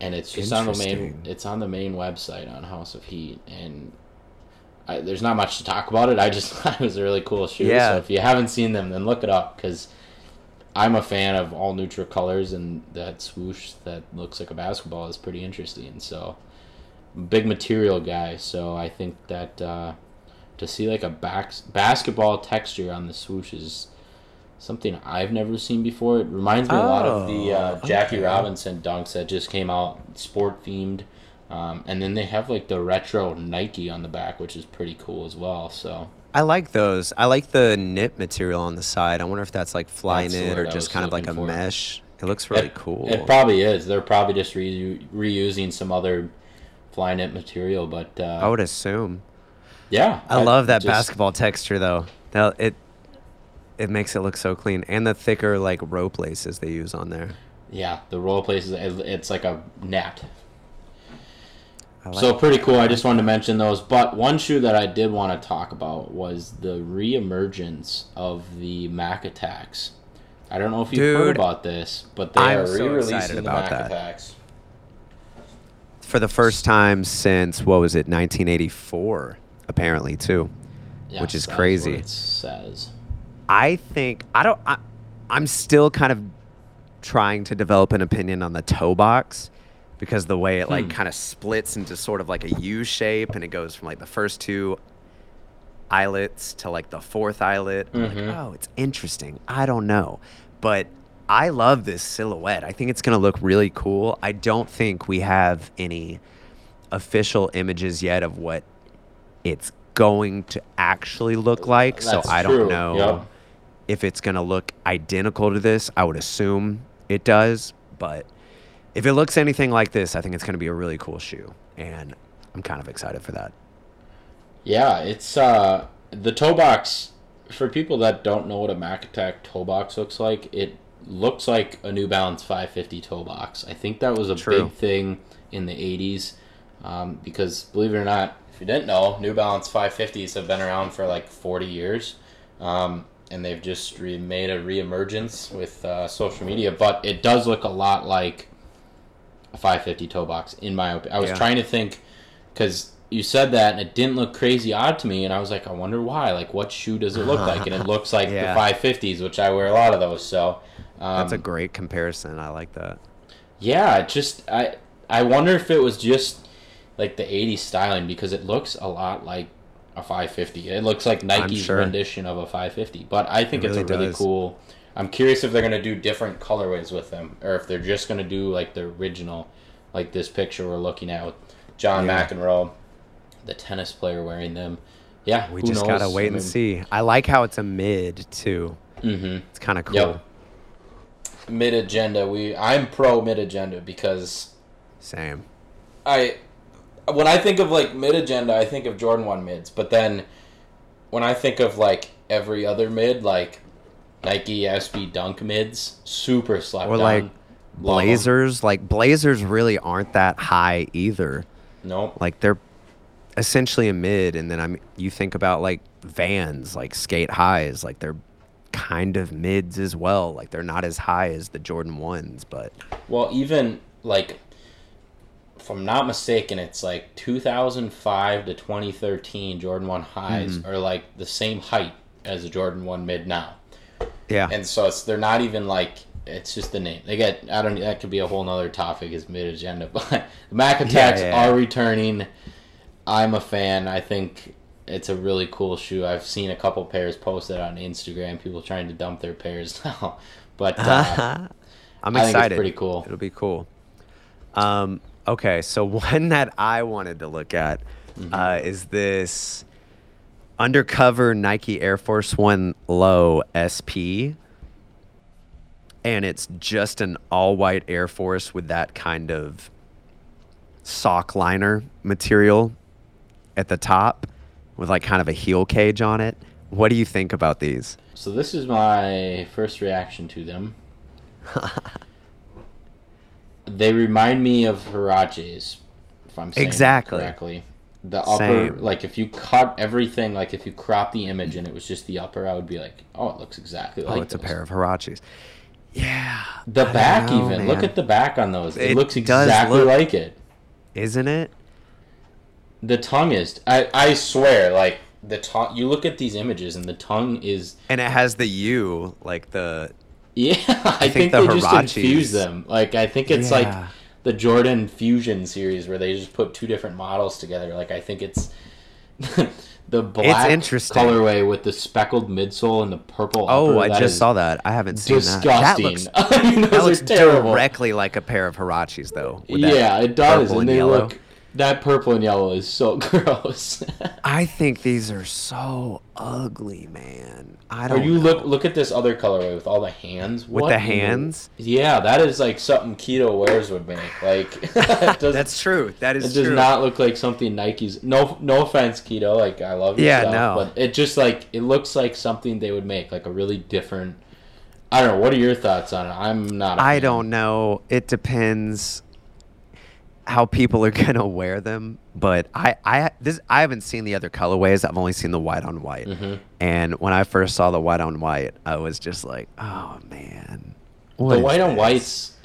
and it's just on the main. It's on the main website on House of Heat, and I, there's not much to talk about it. I just thought it was a really cool shoe. Yeah. So if you haven't seen them, then look it up because I'm a fan of all neutral colors, and that swoosh that looks like a basketball is pretty interesting. So big material guy, so I think that uh, to see like a back basketball texture on the swoosh is something I've never seen before. It reminds me a lot of the uh, Oh, Jackie okay. Robinson dunks that just came out, sport themed. Um, and then they have like the retro Nike on the back, which is pretty cool as well. So I like those. I like the knit material on the side. I wonder if that's like fly That's knit or just kind of like a for. mesh. It looks really it, cool. It probably is. They're probably just reu- reusing some other fly knit material, but uh, I would assume. yeah, I love that just- basketball texture though. Now it it makes it look so clean, and the thicker like rope laces they use on there. Yeah, the roll places. It's like a net. Like So pretty cool. I just wanted to mention those. But one shoe that I did want to talk about was the reemergence of the Mac Attacks. I don't know if you've heard about this, but they I'm are so re-releasing the Mac that. Attacks. For the first time since what was it, 1984, apparently too. Which is crazy. it says. I think I don't. I, I'm still kind of trying to develop an opinion on the toe box because the way it like Hmm. kind of splits into sort of like a U shape and it goes from like the first two eyelets to like the fourth eyelet. I'm like, oh, it's interesting. I don't know, but I love this silhouette. I think it's gonna look really cool. I don't think we have any official images yet of what it's going to actually look like. so That's I don't know if it's going to look identical to this. I would assume it does, but if it looks anything like this, I think it's going to be a really cool shoe, and I'm kind of excited for that. Yeah, it's uh the toe box for people that don't know what a Mac Attack toe box looks like. It looks like a New Balance 550 toe box. I think that was a True. big thing in the 80s um, because believe it or not, if you didn't know, New Balance 550s have been around for like 40 years. Um, and they've just re- made a reemergence with uh, social media, but it does look a lot like a 550 toe box in my opinion. I was Yeah. trying to think because you said that and it didn't look crazy odd to me, and I was like, I wonder why. Like, what shoe does it look like? And it looks like Yeah. the 550s, which I wear a lot of those. So um, That's a great comparison. I like that. yeah, just I I wonder if it was just like the 80s styling because it looks a lot like a 550. It looks like Nike's sure. rendition of a 550. But I think It it's a really really cool. I'm curious if they're gonna do different colorways with them, or if they're just gonna do like the original, like this picture we're looking at with John Yeah. McEnroe, the tennis player wearing them. Yeah, We just knows? gotta wait I and see. I like how it's a mid too. Mhm. It's kind of cool. Yep. Mid agenda. We I'm pro mid agenda because Same. I when I think of like mid agenda, I think of Jordan one mids, but then when I think of like every other mid, like Nike SB Dunk mids, super slept Or like. Blazers, like Blazers, really aren't that high either. Nope. Like they're essentially a mid, and then I'm you think about like Vans, like skate highs, like they're kind of mids as well. Like they're not as high as the Jordan ones, but Well, even like if I'm not mistaken, it's like 2005 to 2013 Jordan 1 highs Mm-hmm. are like the same height as a Jordan 1 mid now. yeah, And so it's they're not even like it's just the name. They get I don't that could be a whole nother topic is mid agenda, but the Mac attacks yeah, yeah. are returning. I'm a fan. I think it's a really cool shoe. I've seen a couple pairs posted on Instagram. People trying to dump their pairs now, but uh, I'm I think it's excited. pretty cool. It'll be cool. Um, okay, so one that I wanted to look at Mm-hmm. uh, is this undercover Nike Air Force One Low SP. And it's just an all white Air Force with that kind of sock liner material at the top with like kind of a heel cage on it. What do you think about these? So this is my first reaction to them. they remind me of Huaraches, if I'm saying Exactly. correctly. The upper, Same. like if you cut everything, like if you crop the image and it was just the upper, I would be like, oh, it looks exactly oh, like oh, it's a pair of Huaraches. Yeah. The I back, know, even look at the back on those. It, It looks exactly look- like it. Isn't it? The tongue is. I I swear, like the tongue. You look at these images and the tongue is. And it has the U, like the Yeah, I, think, think the they just Huaraches- infuse them. Like I think it's like the Jordan Fusion series where they just put two different models together. Like I think it's the black interesting. colorway with the speckled midsole and the purple. Oh, upper. I just saw that. I haven't seen Disgusting. that. That looks, I mean, that looks terrible. directly like a pair of Huaraches, though. Yeah, it does, purple and they yellow. look that purple and yellow is so gross. I think these are so ugly, man. I don't. you know. look look at this other colorway with all the hands. with What the hands. Yeah, that is like something Keto wears would make. Like That's true. That is. It does true. not look like something Nike's. No, no offense, Keto. Like I love Yeah, stuff, no. but it just like it looks like something they would make, like a really different. I don't know. What are your thoughts on it? I'm not. a I don't know. It depends how people are gonna wear them. But I, I this I haven't seen the other colorways. I've only seen the white on white. Mm-hmm. And when I first saw the white on white, I was just like, oh man. The white on whites.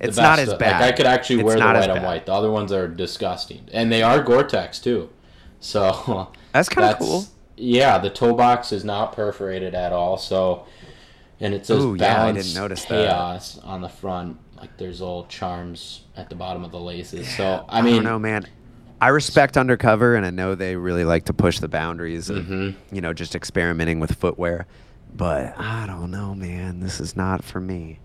It's not as Like, bad. I could actually It's wear the white on white. The other ones are disgusting, and they are Gore-Tex too. So That's kinda cool. Yeah, the toe box is not perforated at all. So, and it says Ooh, yeah, I balance didn't notice that. chaos on the front. Like there's all charms at the bottom of the laces. So I I mean, don't know, man. I respect undercover, and I know they really like to push the boundaries of, Mhm. you know, just experimenting with footwear. But I don't know, man. This is not for me.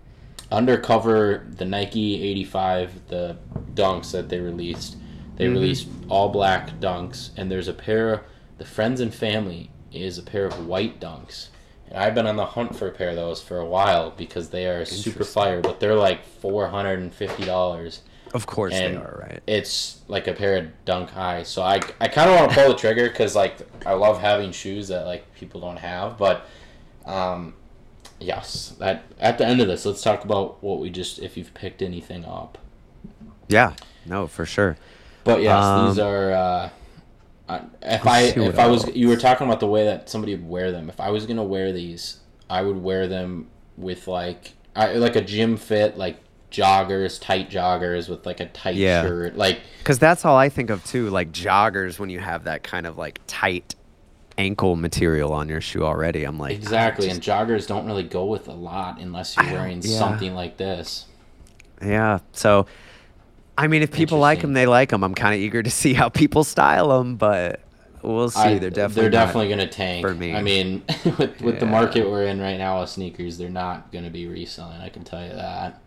undercover the Nike 85 the dunks that they released they Mm-hmm. released all black dunks and there's a pair the friends and family is a pair of white dunks and I've been on the hunt for a pair of those for a while because they are super fire but they're like $450 Of course and they are, right? it's like a pair of dunk highs so I, I kind of want to pull the trigger because like I love having shoes that like people don't have but um yes that at the end of this let's talk about what we just if you've picked anything up. Yeah, no, for sure. but yes Um, these are uh uh, if I if I was you were talking about the way that somebody would wear them if I was gonna wear these I would wear them with like I, like a gym fit like joggers tight joggers with like a tight Yeah. shirt like Because that's all I think of too, like joggers when you have that kind of like tight ankle material on your shoe already. I'm like, Exactly, I and joggers don't really go with a lot unless you're wearing yeah. something like this. yeah. So, I mean, if people like them, they like them. I'm kind of eager to see how people style them, but we'll see. I- they're definitely they're definitely gonna tank. for me. I mean, with with the market we're in right now with sneakers, they're not gonna be reselling. I can tell you that.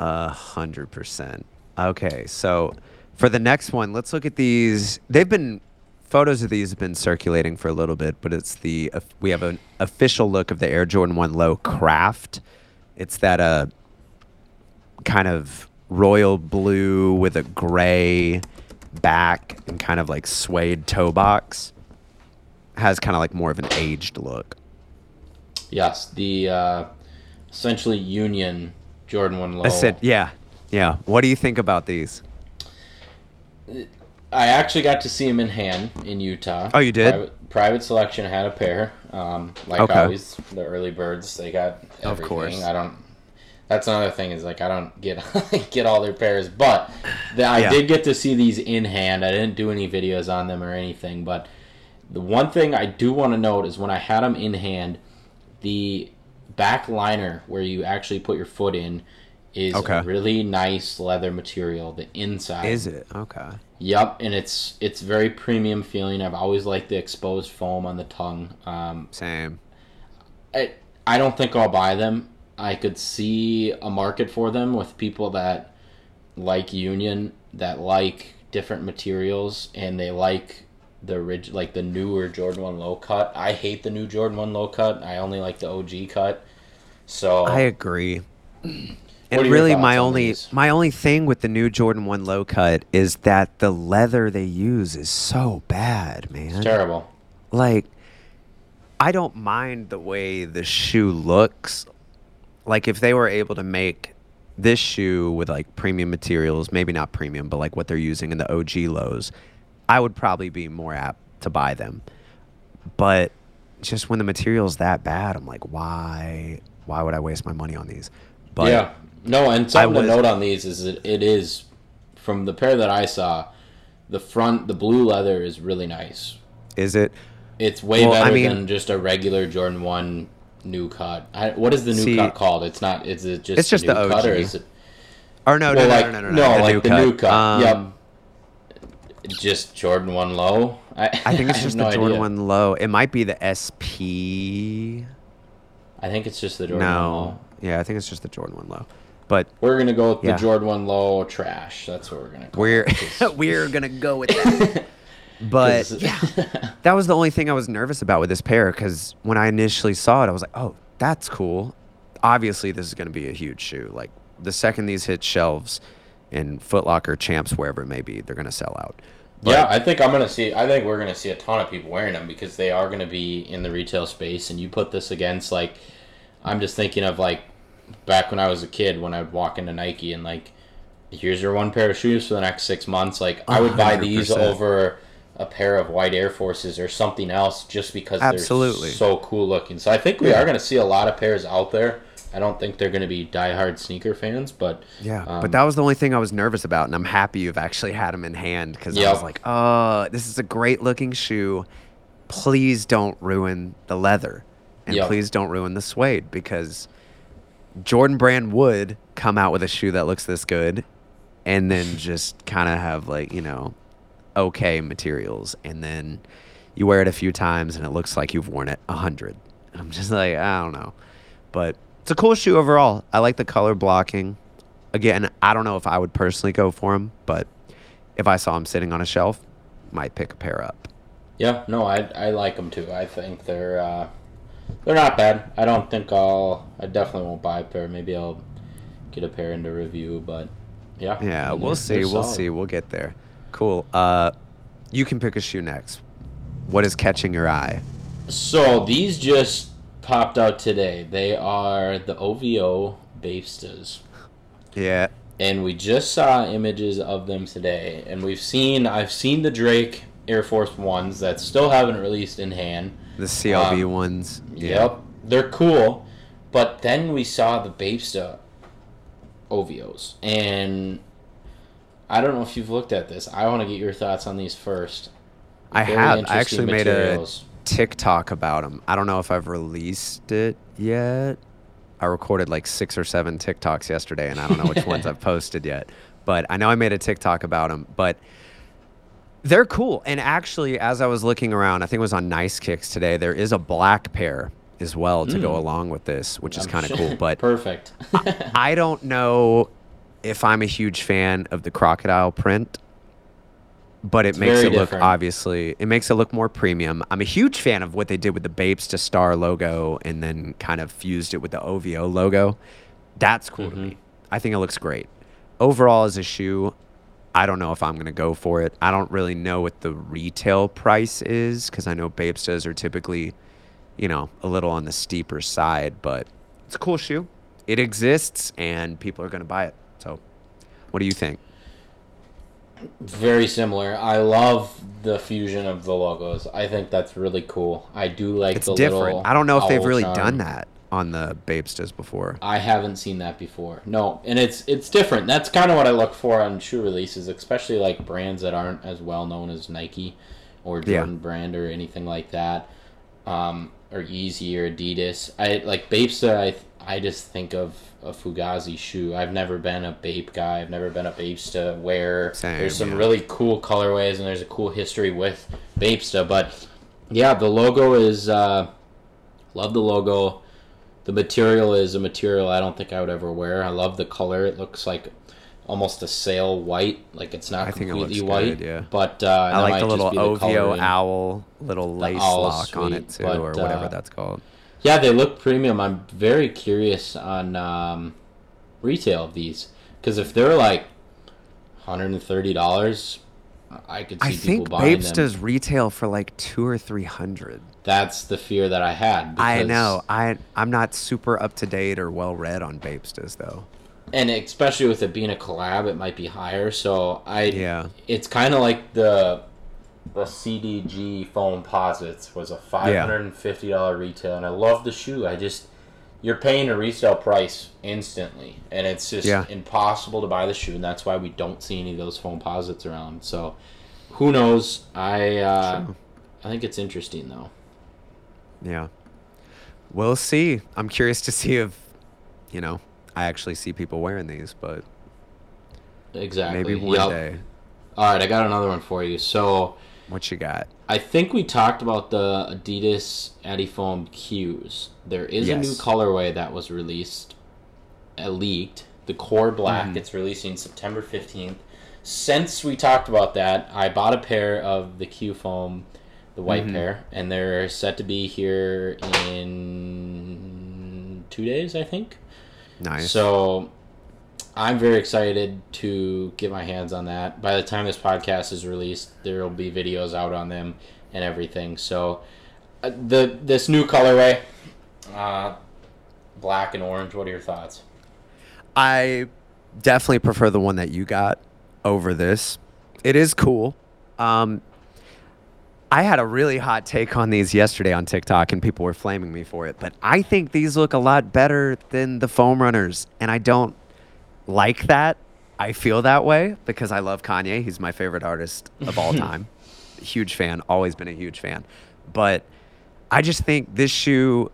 A hundred percent. Okay, so for the next one, let's look at these. They've been photos of these have been circulating for a little bit, but it's the we have an official look of the Air Jordan One Low Craft. It's that uh kind of royal blue with a gray back and kind of like suede toe box. Has kind of like more of an aged look. Yes, the uh, essentially Union Jordan One Low. I said, yeah, yeah. What do you think about these? I actually got to see them in hand in Utah. Oh, you did? Private, private selection had a pair. Um, like Okay. always, the early birds they got everything. Of course. I don't. That's another thing is like I don't get get all their pairs, but the, I Yeah. did get to see these in hand. I didn't do any videos on them or anything, but the one thing I do want to note is when I had them in hand, the back liner where you actually put your foot in is Okay. a really nice leather material. The inside Is it okay? Yep, and it's it's very premium feeling. I've always liked the exposed foam on the tongue. Um, Same. I I don't think I'll buy them. I could see a market for them with people that like Union, that like different materials, and they like the orig- like the newer Jordan One low cut. I hate the new Jordan One low cut. I only like the OG cut. So I agree. And really, my on only these? my only thing with the new Jordan One low cut is that the leather they use is so bad, man. it's terrible. Like, I don't mind the way the shoe looks. Like, if they were able to make this shoe with like premium materials, maybe not premium, but like what they're using in the OG lows, I would probably be more apt to buy them. But just when the material's that bad, I'm like, why? Why would I waste my money on these? But yeah, no, and something was- to note on these is that it is from the pair that I saw. The front, the blue leather is really nice. is it? It's way Well, I better mean- than just a regular Jordan One new cut. I, what is the new See- cut called? It's not. Is it just? It's just new the cut or is it? Or no, well, no, like no, no, no, no, the like the new cut. Um, yep. Just Jordan One low. I, I think it's have just no the Jordan idea. One Low. It might be the SP. I think it's just the Jordan One No, low. yeah, I think it's just the Jordan One Low. But We're gonna go with Yeah. the Jordan One Low trash. That's what we're gonna. Call we're it. we're gonna go with that. But 'Cause- yeah, that was the only thing I was nervous about with this pair because when I initially saw it, I was like, oh, that's cool. Obviously, this is going to be a huge shoe. Like the second these hit shelves in Foot Locker, Champs, wherever it may be, they're going to sell out. yeah, I think I'm gonna see. I think we're gonna see a ton of people wearing them because they are gonna be in the retail space. And you put this against like, I'm just thinking of like, back when I was a kid when I would walk into Nike and like, here's your one pair of shoes for the next six months. Like I would buy these 100%. over a pair of white Air Forces or something else just because Absolutely. they're so cool looking. So I think we Yeah. are gonna see a lot of pairs out there. I don't think they're gonna be diehard sneaker fans, but Yeah, um, but that was the only thing I was nervous about, and I'm happy you've actually had them in hand because I was like, oh, this is a great looking shoe. Please don't ruin the leather, and Yep. please don't ruin the suede because Jordan Brand would come out with a shoe that looks this good, and then just kind of have like you know, okay materials, and then you wear it a few times and it looks like you've worn it a hundred. I'm just like, I don't know, but it's a cool shoe overall. I like the color blocking. Again, I don't know if I would personally go for them, but if I saw them sitting on a shelf, might pick a pair up. Yeah, no, I I like them too. I think they're uh, they're not bad. I don't think I'll. I definitely won't buy a pair. Maybe I'll get a pair into review, but yeah. Yeah, I mean, we'll see. We'll solid. see. We'll get there. Cool. Uh, you can pick a shoe next. What is catching your eye? So these just popped out today. They are the OVO Bapestas. Yeah. and we just saw images of them today and we've seen i've seen the drake air force ones that still haven't released in hand The CLB Um, ones. Yeah. yep they're cool but then we saw the Bapesta ovos and i don't know if you've looked at this i want to get your thoughts on these first I Very have. I actually made a TikTok about them. I don't know if I've released it yet. I recorded like six or seven TikToks yesterday, and I don't know which ones I've posted yet. But I know I made a TikTok about them. But they're cool. And actually, as I was looking around, I think it was on Nice Kicks today. There is a black pair as well to go hmm. along with this, which is kind of cool. But perfect I don't know if I'm a huge fan of the crocodile print, but it makes very it look different. obviously it makes it look more premium. I'm a huge fan of what they did with the Bapesta Star logo and then kind of fused it with the OVO logo. That's cool Mm-hmm. to me. I think it looks great. Overall, as a shoe, I don't know if I'm gonna go for it. I don't really know what the retail price is because I know Bapestas are typically, you know, a little on the steeper side, but it's a cool shoe. It exists and people are gonna buy it. What do you think? very similar i love the fusion of the logos i think that's really cool i do like It's the different. little I don't know if they've really charm. done that on the Bapestas before. I haven't seen that before. No, and it's it's different. That's kind of what I look for on shoe releases, especially like brands that aren't as well known as Nike or Yeah. Jordan Brand or anything like that, um, or Yeezy or Adidas. I like Bapesta. I I just think of a Fugazi shoe. I've never been a Bape guy. I've never been a Bapesta wearer. Same, there's some yeah. really cool colorways and there's a cool history with Bapesta. But yeah, the logo is uh, love the logo. The material is a material I don't think I would ever wear. I love the color. It looks like almost a sail white. Like it's not I think it completely looks white. good, yeah. But uh, I like might the little OVO owl, little lace lock on it too, but, or whatever uh, that's called. Yeah, they look premium. I'm very curious on um, retail of these because if they're like hundred and thirty dollars, I could see I people think buying Bapes them. does retail for like two or three hundred. That's the fear that I had. I know. I I'm not super up to date or well read on Bapestas though. and especially with it being a collab, it might be higher. So I Yeah. it's kind of like the the CDG Foamposites was a five hundred and fifty dollar retail, and I love the shoe. I just you're paying a resale price instantly, and it's just Yeah. impossible to buy the shoe, and that's why we don't see any of those Foamposites around. So who knows? I uh, True. I think it's interesting though. Yeah. We'll see. I'm curious to see if, you know, I actually see people wearing these, but Exactly. maybe one Yep. day. All right, I got another one for you. So. What you got? I think we talked about the Adidas adiFOM Qs. There is a new colorway that was released, uh, leaked, the core black. It's releasing September 15th. Since we talked about that, I bought a pair of the Q foam, the white pair, and they're set to be here in two days, I think. Nice. So I'm very excited to get my hands on that. By the time this podcast is released, there will be videos out on them and everything. So uh, the this new colorway, uh, black and orange. What are your thoughts? I definitely prefer the one that you got over this. It is cool. Um, I had a really hot take on these yesterday on TikTok, and people were flaming me for it. But I think these look a lot better than the foam runners, and I don't like that. I feel that way because I love Kanye. He's my favorite artist of all time. huge fan, always been a huge fan. But I just think this shoe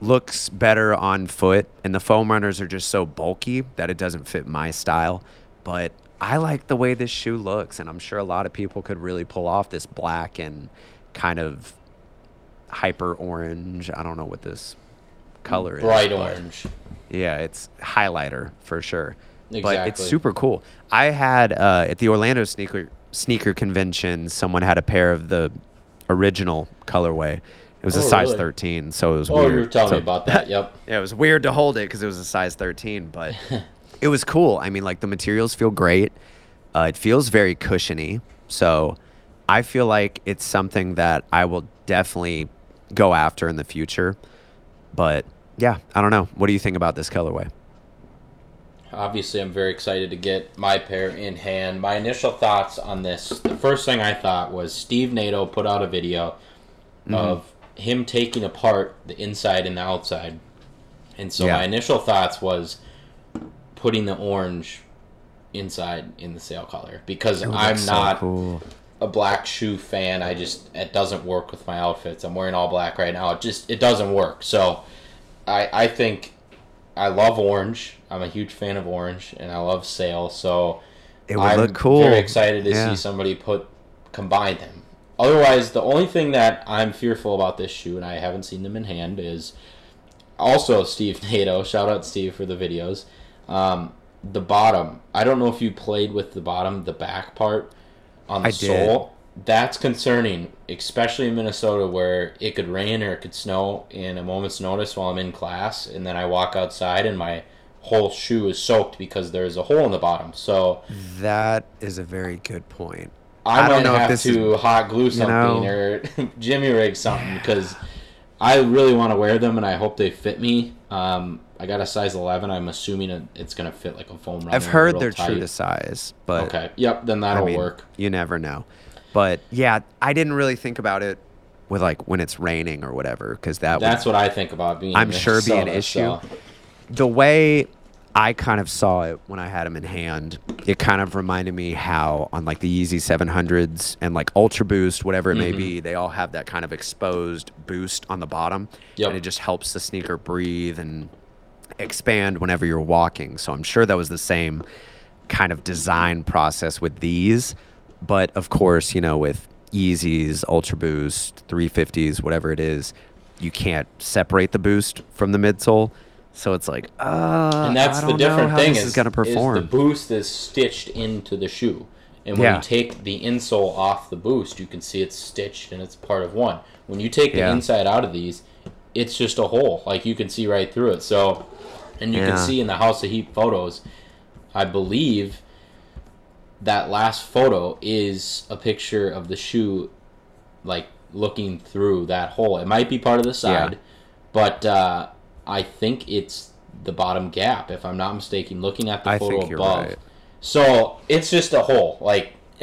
looks better on foot, and the foam runners are just so bulky that it doesn't fit my style. But I like the way this shoe looks, and I'm sure a lot of people could really pull off this black and kind of hyper orange. I don't know what this color is. Bright orange. yeah, it's highlighter for sure. But it's super cool. I had uh, at the Orlando sneaker sneaker convention, someone had a pair of the original colorway. It was a Oh, size really? 13, so it was Oh, weird. you were telling So- me about that. Yep. yeah, it was weird to hold it because it was a size 13, but it was cool. I mean, like the materials feel great. Uh, it feels very cushiony. So I feel like it's something that I will definitely go after in the future. But yeah, I don't know. What do you think about this colorway? Obviously, I'm very excited to get my pair in hand. My initial thoughts on this the first thing I thought was Steve Nato put out a video Mm-hmm. of him taking apart the inside and the outside. And so Yeah. my initial thoughts was putting the orange inside in the sail collar because It I'm looks so not cool. a black shoe fan. I just it doesn't work with my outfits. I'm wearing all black right now. It just it doesn't work. So I I think I love orange. I'm a huge fan of orange and I love sail. So It would I'm look cool. Very excited to Yeah. see somebody put combine them. Otherwise, the only thing that I'm fearful about this shoe, and I haven't seen them in hand, is also Steve Nato. Shout out Steve for the videos. Um, the bottom. I don't know if you played with the bottom, the back part on the I did. That's concerning, especially in Minnesota where it could rain or it could snow in a moment's notice while I'm in class, and then I walk outside and my whole shoe is soaked because there's a hole in the bottom. So That is a very good point. I, I don't know if have to hot glue something know- or Jimmy rig something because I really want to wear them and I hope they fit me. Um, I got a size 11. I'm assuming it's gonna fit like a foam runner. I've heard they're tight. true to size, but Okay. Yep. Then that'll mean, work. you never know. But yeah, I didn't really think about it with like when it's raining or whatever, because that would That's what I think about being. I'm sure be an issue. so- the way I kind of saw it when I had them in hand, it kind of reminded me how on like the Yeezy 700s and like Ultra Boost, whatever it may Mm-hmm. be, they all have that kind of exposed boost on the bottom. Yep. And it just helps the sneaker breathe and expand whenever you're walking. So I'm sure that was the same kind of design process with these. But of course, you know, with Yeezys, Ultra Boost, 350s, whatever it is, you can't separate the boost from the midsole. So it's like, uh, and that's I the different thing is, is going to is the boost is stitched into the shoe, and when Yeah. you take the insole off the boost, you can see it's stitched and it's part of one. When you take the Yeah. inside out of these, it's just a hole. Like you can see right through it. So, and you Yeah. can see in the House of Heat photos, I believe that last photo is a picture of the shoe, like looking through that hole. It might be part of the side, but uh, I think it's the bottom gap, if I'm not mistaken. Looking at the I photo above, right. so it's just a hole. Like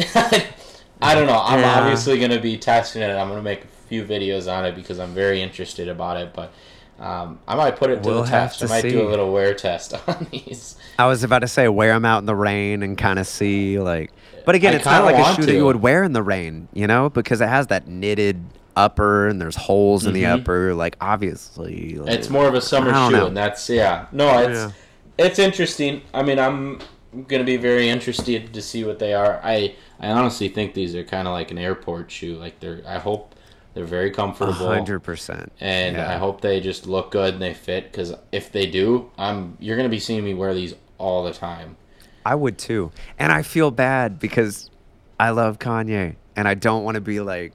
I don't know. I'm Yeah. obviously gonna be testing it. I'm gonna make a few videos on it because I'm very interested about it. But um, I might put it to We'll the have test. to I might see. do a little wear test on these. I was about to say wear them out in the rain and kind of see like, but again, I it's not like a want shoe that you would wear in the rain, you know, because it has that knitted upper and there's holes in the Mhm. upper. Like obviously, like, It's more of a summer shoe, know. and that's yeah. No, it's Yeah. it's interesting. I mean, I'm gonna be very interested to see what they are. I I honestly think these are kind of like an airport shoe. Like they're. I hope they're very comfortable. hundred percent. and Yeah. I hope they just look good and they fit. Because if they do, I'm you're gonna be seeing me wear these all the time. I would too. And I feel bad because I love Kanye and I don't want to be like,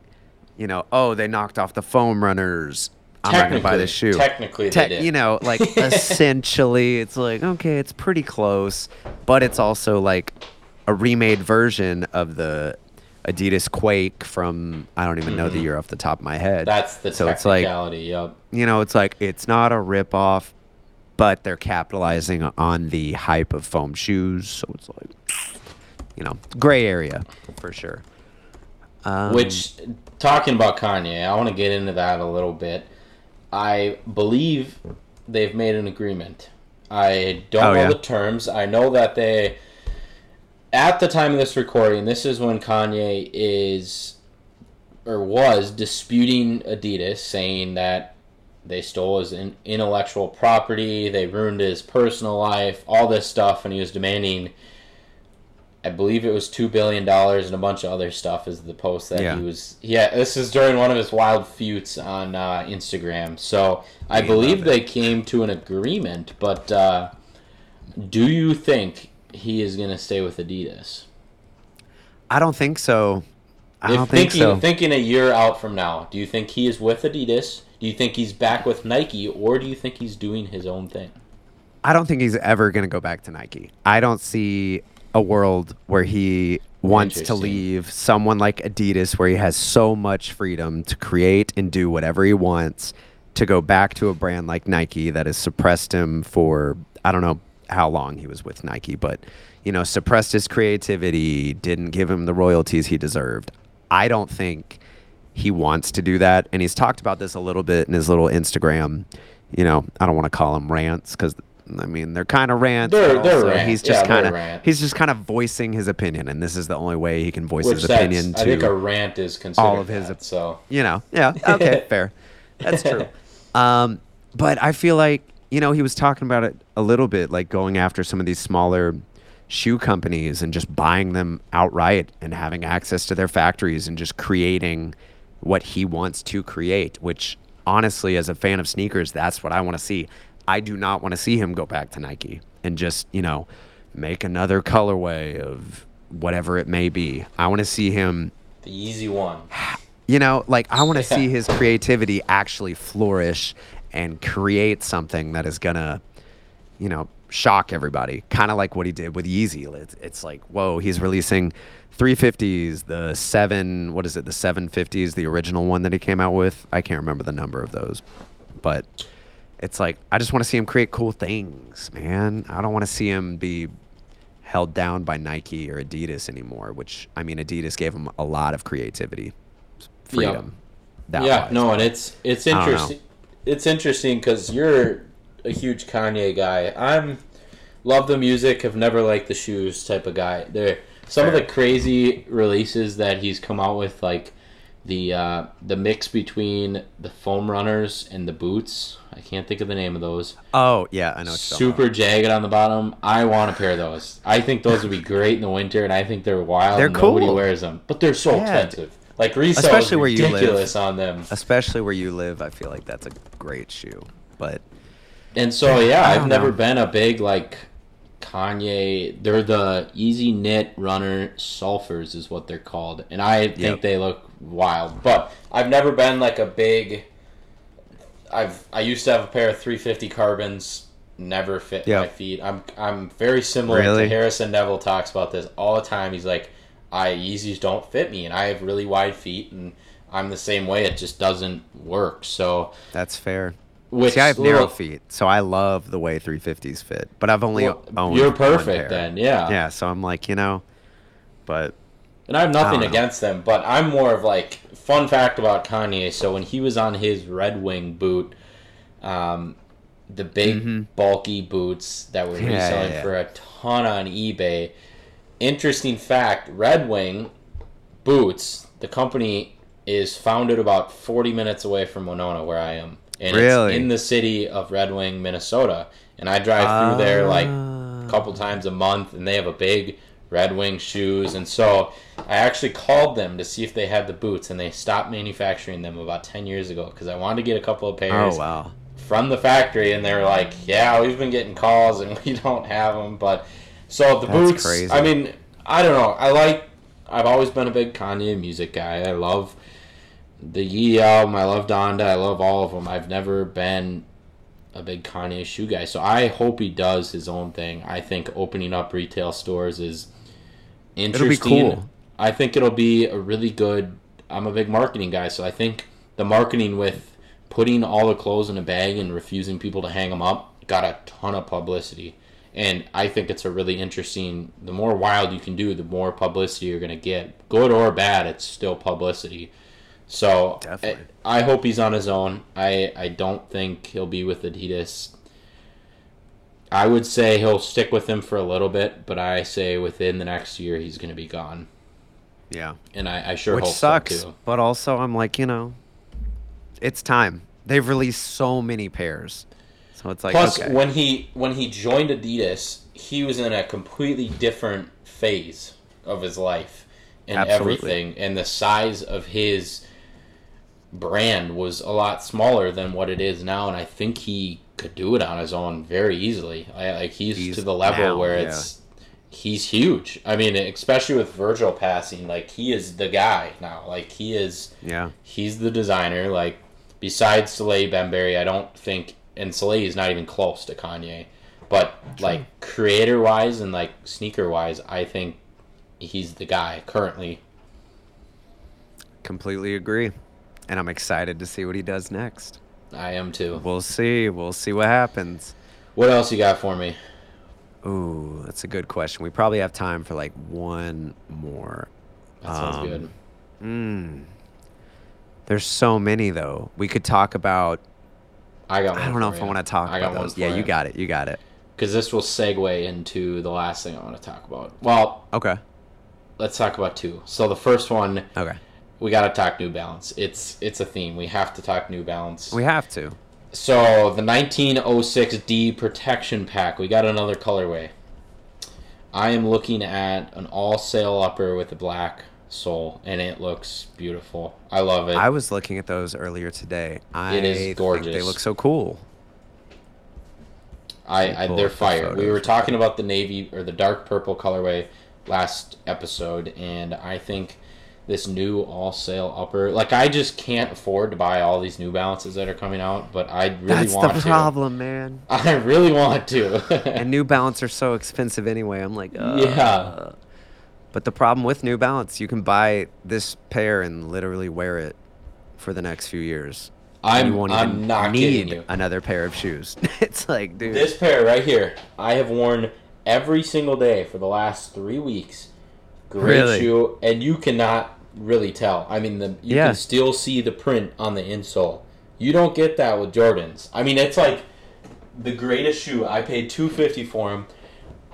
you know, oh, they knocked off the foam runners. I'm not going to buy this shoe. Technically, they did. You know, like essentially, it's like, okay, it's pretty close, but it's also like a remade version of the Adidas Quake from, I don't even know the year off the top of my head. Mm-hmm. That's the so it's like, yep. you know, it's like it's not a rip off, but they're capitalizing on the hype of foam shoes. So it's like, you know, gray area for sure. Um, Which, talking about Kanye, I want to get into that a little bit. I believe they've made an agreement. I don't Oh, know yeah? the terms. I know that they, at the time of this recording, this is when Kanye is, or was, disputing Adidas, saying that they stole his in- intellectual property, they ruined his personal life, all this stuff, and he was demanding I believe it was two billion dollars and a bunch of other stuff. Is the post that Yeah. he was? Yeah, this is during one of his wild feuds on uh, Instagram. So I believe they came to an agreement. But uh, do you think he is going to stay with Adidas? I don't think so. I if don't think thinking so. thinking a year out from now, do you think he is with Adidas? Do you think he's back with Nike, or do you think he's doing his own thing? I don't think he's ever going to go back to Nike. I don't see a world where he wants to leave someone like Adidas, where he has so much freedom to create and do whatever he wants, to go back to a brand like Nike that has suppressed him for, I don't know how long he was with Nike, but, you know, suppressed his creativity, didn't give him the royalties he deserved. I don't think he wants to do that. And he's talked about this a little bit in his little Instagram. You know, I don't want to call them rants because I mean they're kind of rants. They're- they're rant. He's just they're kind of he's just kind of voicing his opinion, and this is the only way he can voice Which his opinion I think a rant is considered all of his that, so you know. Yeah. Okay. fair. That's true. Um, but I feel like you know he was talking about it a little bit, like going after some of these smaller shoe companies and just buying them outright and having access to their factories and just creating what he wants to create. Which honestly, as a fan of sneakers, that's what I want to see. I do not want to see him go back to Nike and just you know make another colorway of whatever it may be. I want to see him the easy one. you know, like I want to Yeah. see his creativity actually flourish and create something that is gonna, you know, shock everybody. Kind of like what he did with Yeezy. It's, it's like, whoa, he's releasing 350s, the seven, what is it, the 750s, the original one that he came out with. I can't remember the number of those, but it's like I just want to see him create cool things, man. I don't want to see him be held down by Nike or Adidas anymore. Which I mean, Adidas gave him a lot of creativity, freedom. that yeah, wise. no, and it's it's interesting. It's interesting because you're a huge Kanye guy. I'm love the music, have never liked the shoes type of guy. There, some of the crazy releases that he's come out with, like the uh, the mix between the foam runners and the boots. I can't think of the name of those. Oh yeah, I know. Super jagged on the bottom. I want a pair of those. I think those would be great in the winter, and I think they're wild. They're and Nobody wears them, but they're so Yeah. expensive. Like resale Especially where you live. on them. Especially where you live, I feel like that's a great shoe. But And so yeah, I've never know. been a big like Kanye. They're the Yeezy Knit Runner Sulfurs is what they're called, and I think Yep. they look wild. But I've never been like a big. I've I used to have a pair of 350 carbons. Never fit Yeah. my feet. I'm I'm very similar Really? to Harrison Nevel talks about this all the time. He's like, I Yeezys don't fit me, and I have really wide feet, and I'm the same way. It just doesn't work. So that's fair. which See, I have little- narrow feet, so I love the way 350s fit. But I've only Well, owned. you're perfect then, yeah. Yeah, so I'm like, you know, but And I have nothing I against them, but I'm more of like fun fact about Kanye. So when he was on his Red Wing boot, um, the big bulky boots that were Mm-hmm. Yeah, reselling yeah, yeah. for a ton on eBay. Interesting fact: Red Wing boots, the company is founded about 40 minutes away from Winona, where I am, and Really? it's in the city of Red Wing, Minnesota. And I drive through there like Ah. a couple times a month, and they have a big Red Wing shoes. And so I actually called them to see if they had the boots, and they stopped manufacturing them about 10 years ago because I wanted to get a couple of pairs Oh wow. from the factory, and they were like, "Yeah, we've been getting calls, and we don't have them." But so the That's boots. crazy. I mean, I don't know. I like. I've always been a big Kanye music guy. I love the Ye album. I love Donda. I love all of them. I've never been a big Kanye shoe guy, so I hope he does his own thing. I think opening up retail stores is be interesting. cool. I think it'll be a really good. I'm a big marketing guy, so I think the marketing with putting all the clothes in a bag and refusing people to hang them up got a ton of publicity. And I think it's a really interesting. The more wild you can do, the more publicity you're going to get. Good or bad, it's still publicity. So I, I hope he's on his own. I, I don't think he'll be with Adidas. I would say he'll stick with them for a little bit, but I say within the next year he's going to be gone. Yeah. And I, I sure Which hope sucks. so too. But also, I'm like, you know, it's time. They've released so many pairs. So it's like, Plus, okay. when he when he joined Adidas, he was in a completely different phase of his life and Absolutely. everything, and the size of his brand was a lot smaller than what it is now. And I think he could do it on his own very easily. I, like he's, He's to the level now, where yeah. it's he's huge. I mean, especially with Virgil passing, like he is the guy now. Like he is yeah. he's the designer. Like besides Salehe Bembury, I don't think and Salehe is not even close to Kanye. But like creator wise and like sneaker wise, I think he's the guy currently. Completely agree. And I'm excited to see what he does next. I am too. We'll see. We'll see what happens. What else you got for me? Ooh, that's a good question. We probably have time for like one more. That sounds Um, good. Mm. There's so many though. We could talk about. I got. One I don't know if I want to talk I about those. Yeah, you got it. You got it. Because this will segue into the last thing I want to talk about. Well, Okay. let's talk about two. So the first one, Okay. we got to talk New Balance. It's it's a theme. We have to talk New Balance. We have to. So the 1906D protection pack, we got another colorway. I am looking at an all sail upper with a black sole, and it looks beautiful. I love it. I was looking at those earlier today. I It is think they look so cool. I, I they're fire. We were talking about the navy or the dark purple colorway last episode, and I think this new all sail upper, like I just can't afford to buy all these New Balances that are coming out, but I really That's want the to. problem, man. I really want to. and New Balance are so expensive anyway. I'm like, uh. Yeah. But the problem with New Balance, you can buy this pair and literally wear it for the next few years. I'm I'm not need another pair of shoes. it's like, dude. This pair right here, I have worn every single day for the last three weeks. Great Really? shoe, and you cannot really tell. I mean, the you Yeah. can still see the print on the insole. You don't get that with Jordans. I mean, it's like the greatest shoe. I paid two fifty for them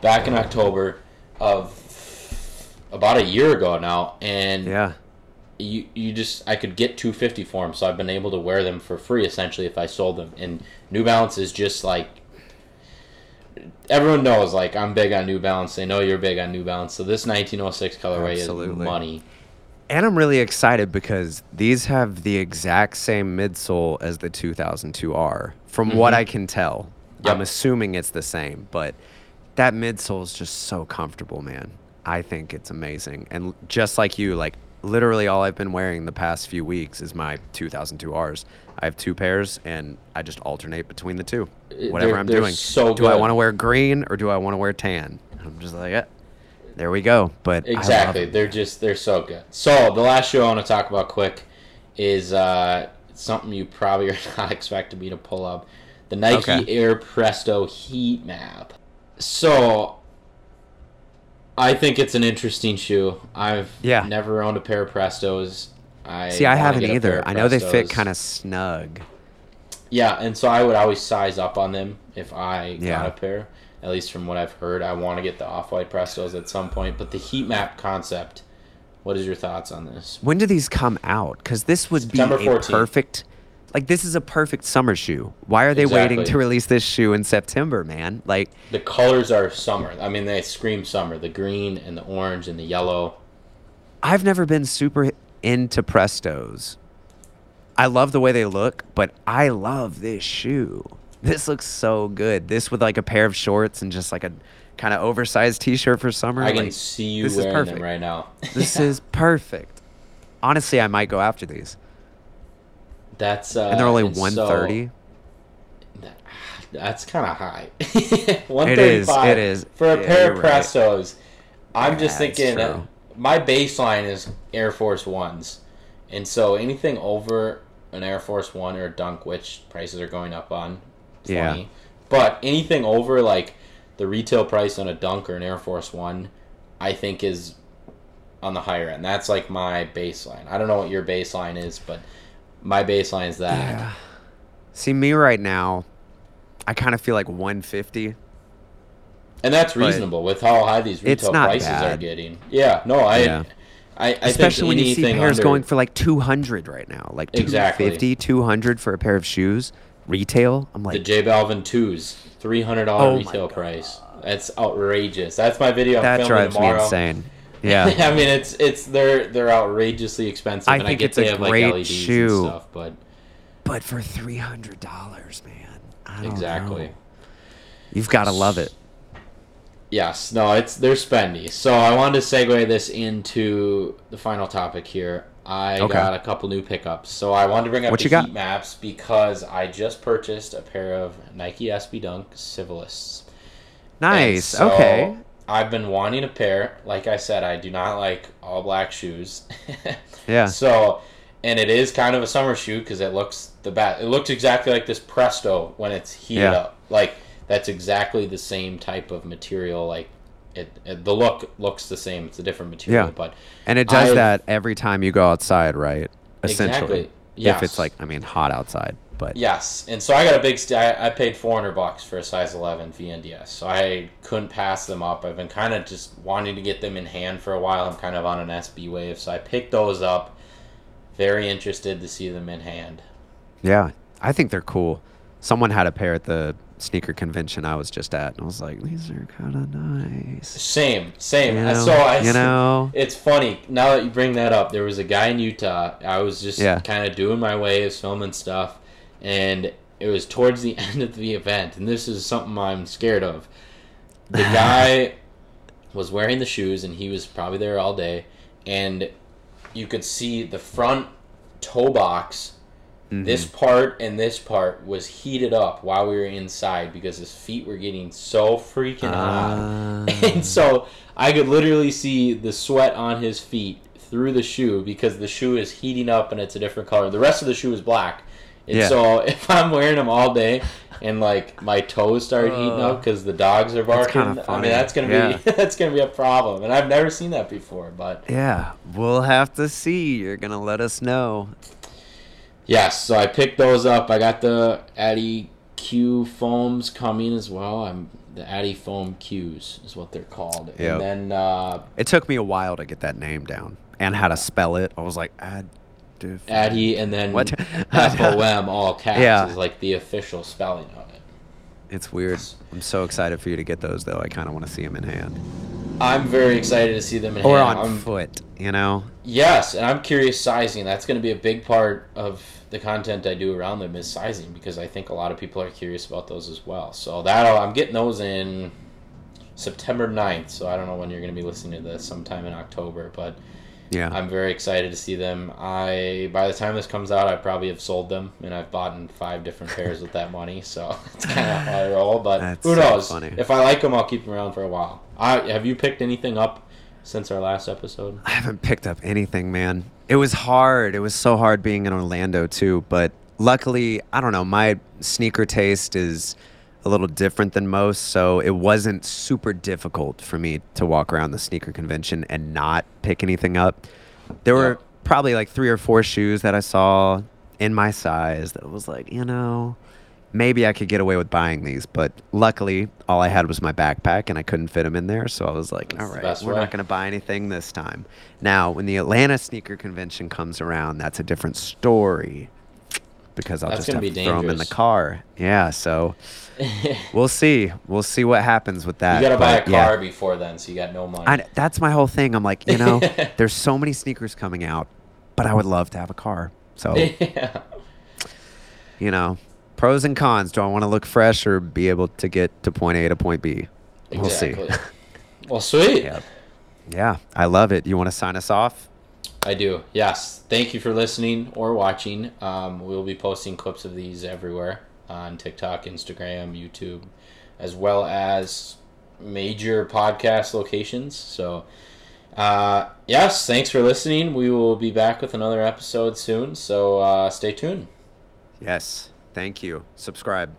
back in October of about a year ago now, and yeah. you you just I could get 250 for them, so I've been able to wear them for free essentially if I sold them. And New Balance is just like everyone knows like I'm big on New Balance. They know you're big on New Balance. So this 1906 colorway Absolutely. is money. And I'm really excited because these have the exact same midsole as the 2002R. From what mm-hmm. I can tell, Yep. I'm assuming it's the same, but that midsole is just so comfortable, man. I think it's amazing. And just like you, like literally all I've been wearing the past few weeks is my 2002Rs. I have two pairs and I just alternate between the two. Uh, Whatever they're- I'm they're doing. so do I want to wear green or do I want to wear tan? I'm just like, eh, there we go. But Exactly. They're just they're so good. So the last show I want to talk about quick is uh, something you probably are not expecting me to pull up. The Nike Okay. Air Presto Heat Map. So I think it's an interesting shoe. I've Yeah. never owned a pair of Prestos. I See, I haven't get a pair either. I know they fit kind of snug. Yeah, and so I would always size up on them if I Yeah. got a pair. At least from what I've heard, I want to get the off-white Prestos at some point. But the heat map concept, what is your thoughts on this? When do these come out? Because this would September be a 14th. perfect. Like this is a perfect summer shoe. Why are they waiting to release this shoe in September, man? Like The colors are summer. I mean, they scream summer. The green and the orange and the yellow. I've never been super into Prestos. I love the way they look, but I love this shoe. This looks so good. This with like a pair of shorts and just like a kind of oversized t-shirt for summer. I can like, see you this is wearing them right now. this is perfect. Honestly, I might go after these. That's uh, And they're only and so- 130. That's kind of high. It is, it is. For a Yeah, pair of you're right. Prestos, I'm just Yeah, thinking uh, my baseline is Air Force Ones. And so anything over an Air Force One or a Dunk, which prices are going up on, Yeah. But anything over like the retail price on a Dunk or an Air Force One, I think is on the higher end. That's like my baseline. I don't know what your baseline is, but my baseline is that. Yeah. See me right now. I kind of feel like 150. And that's reasonable with how high these retail prices are getting. Yeah, no, I, Yeah. I, I Especially when you see pairs under, going for like 200 right now. Like Exactly. 250, 200 for a pair of shoes. Retail. I'm like the J Balvin twos, three hundred dollar Oh retail price. That's outrageous. That's my video. I'm that filming drives tomorrow. me insane. Yeah. I mean, it's it's they're they're outrageously expensive. I and think I get it's they a have like great LEDs shoe. and stuff, but but for $300, man. I don't exactly. know. You've got to love it. Yes, no, it's they're spendy. So I wanted to segue this into the final topic here. I Okay. got a couple new pickups. So I wanted to bring up What the you got? maps because I just purchased a pair of Nike SB Dunk Civilists. Nice. so okay. I've been wanting a pair. Like I said, I do not like all black shoes. Yeah. So, and it is kind of a summer shoe because it looks the bat. It looks exactly like this Presto when it's heated Yeah. up. Like that's exactly the same type of material. Like it, it the look looks the same. It's a different material, Yeah. but And it does I've- that every time you go outside, right? Essentially. Exactly. If it's like, I mean, hot outside. But yes. And so I got a big. St- I, I paid four hundred bucks for a size eleven VNDS. So I couldn't pass them up. I've been kind of just wanting to get them in hand for a while. I'm kind of on an SB wave, so I picked those up. Very interested to see them in hand. yeah, I think they're cool. Someone had a pair at the sneaker convention I was just at, and I was like, these are kind of nice. Same, same. You know? so I, You know? it's funny now that you bring that up. There was a guy in Utah. I was just Yeah. kind of doing my waves, filming stuff, and it was towards the end of the event. And this is something I'm scared of. The guy was wearing the shoes, and he was probably there all day, and you could see the front toe box. Mm-hmm. This part and this part was heated up while we were inside because his feet were getting so freaking hot. Ah. And so I could literally see the sweat on his feet through the shoe because the shoe is heating up and it's a different color. The rest of the shoe is black. And Yeah. so if I'm wearing them all day and like my toes start heating Uh, up because the dogs are barking, I mean that's gonna Yeah. be that's gonna be a problem. And I've never seen that before. But yeah, we'll have to see. You're going to let us know. yes, so I picked those up. I got the Addy Q foams coming as well. I'm the adiFOM Qs is what they're called. Yep. And then uh, It took me a while to get that name down and how to spell it. I was like, ad. Addy and then What? F O M all caps Yeah. is like the official spelling of it. It's weird. I'm so excited for you to get those, though. I kind of want to see them in hand I'm very excited to see them in or hand. on I'm- foot. You know? Yes, and I'm curious sizing. That's going to be a big part of the content I do around them is sizing because I think a lot of people are curious about those as well. So that I'm getting those in September 9th. So I don't know when you're going to be listening to this, sometime in October, but Yeah. I'm very excited to see them. I by the time this comes out, I probably have sold them, and I've bought in five different pairs with that money. So it's kind of how I roll. But That's who so knows? funny. If I like them, I'll keep them around for a while. I have you picked anything up since our last episode? I haven't picked up anything, man. It was hard. It was so hard being in Orlando too, but luckily, I don't know, my sneaker taste is a little different than most, so it wasn't super difficult for me to walk around the sneaker convention and not pick anything up. There were probably like 3 or 4 shoes that I saw in my size that was like, you know, maybe I could get away with buying these, but luckily all I had was my backpack and I couldn't fit them in there, so I was like, That's all right, we're way. not going to buy anything this time. Now, when the Atlanta sneaker convention comes around, that's a different story because I'll That's just have to throw them in the car. Yeah, so we'll see. We'll see what happens with that. you gotta buy a but, yeah. car before then, so you got no money. I, that's my whole thing. I'm like, you know, there's so many sneakers coming out, but I would love to have a car. So yeah. you know, pros and cons. Do I want to look fresh or be able to get to point A to point B? We'll Exactly. see. Well, sweet. Yeah. Yeah, I love it. You want to sign us off? I do. Yes. Thank you for listening or watching. Um, we'll be posting clips of these everywhere on TikTok, Instagram, YouTube, as well as major podcast locations. So, uh, yes, thanks for listening. We will be back with another episode soon. So, uh, stay tuned. Yes. Thank you. Subscribe.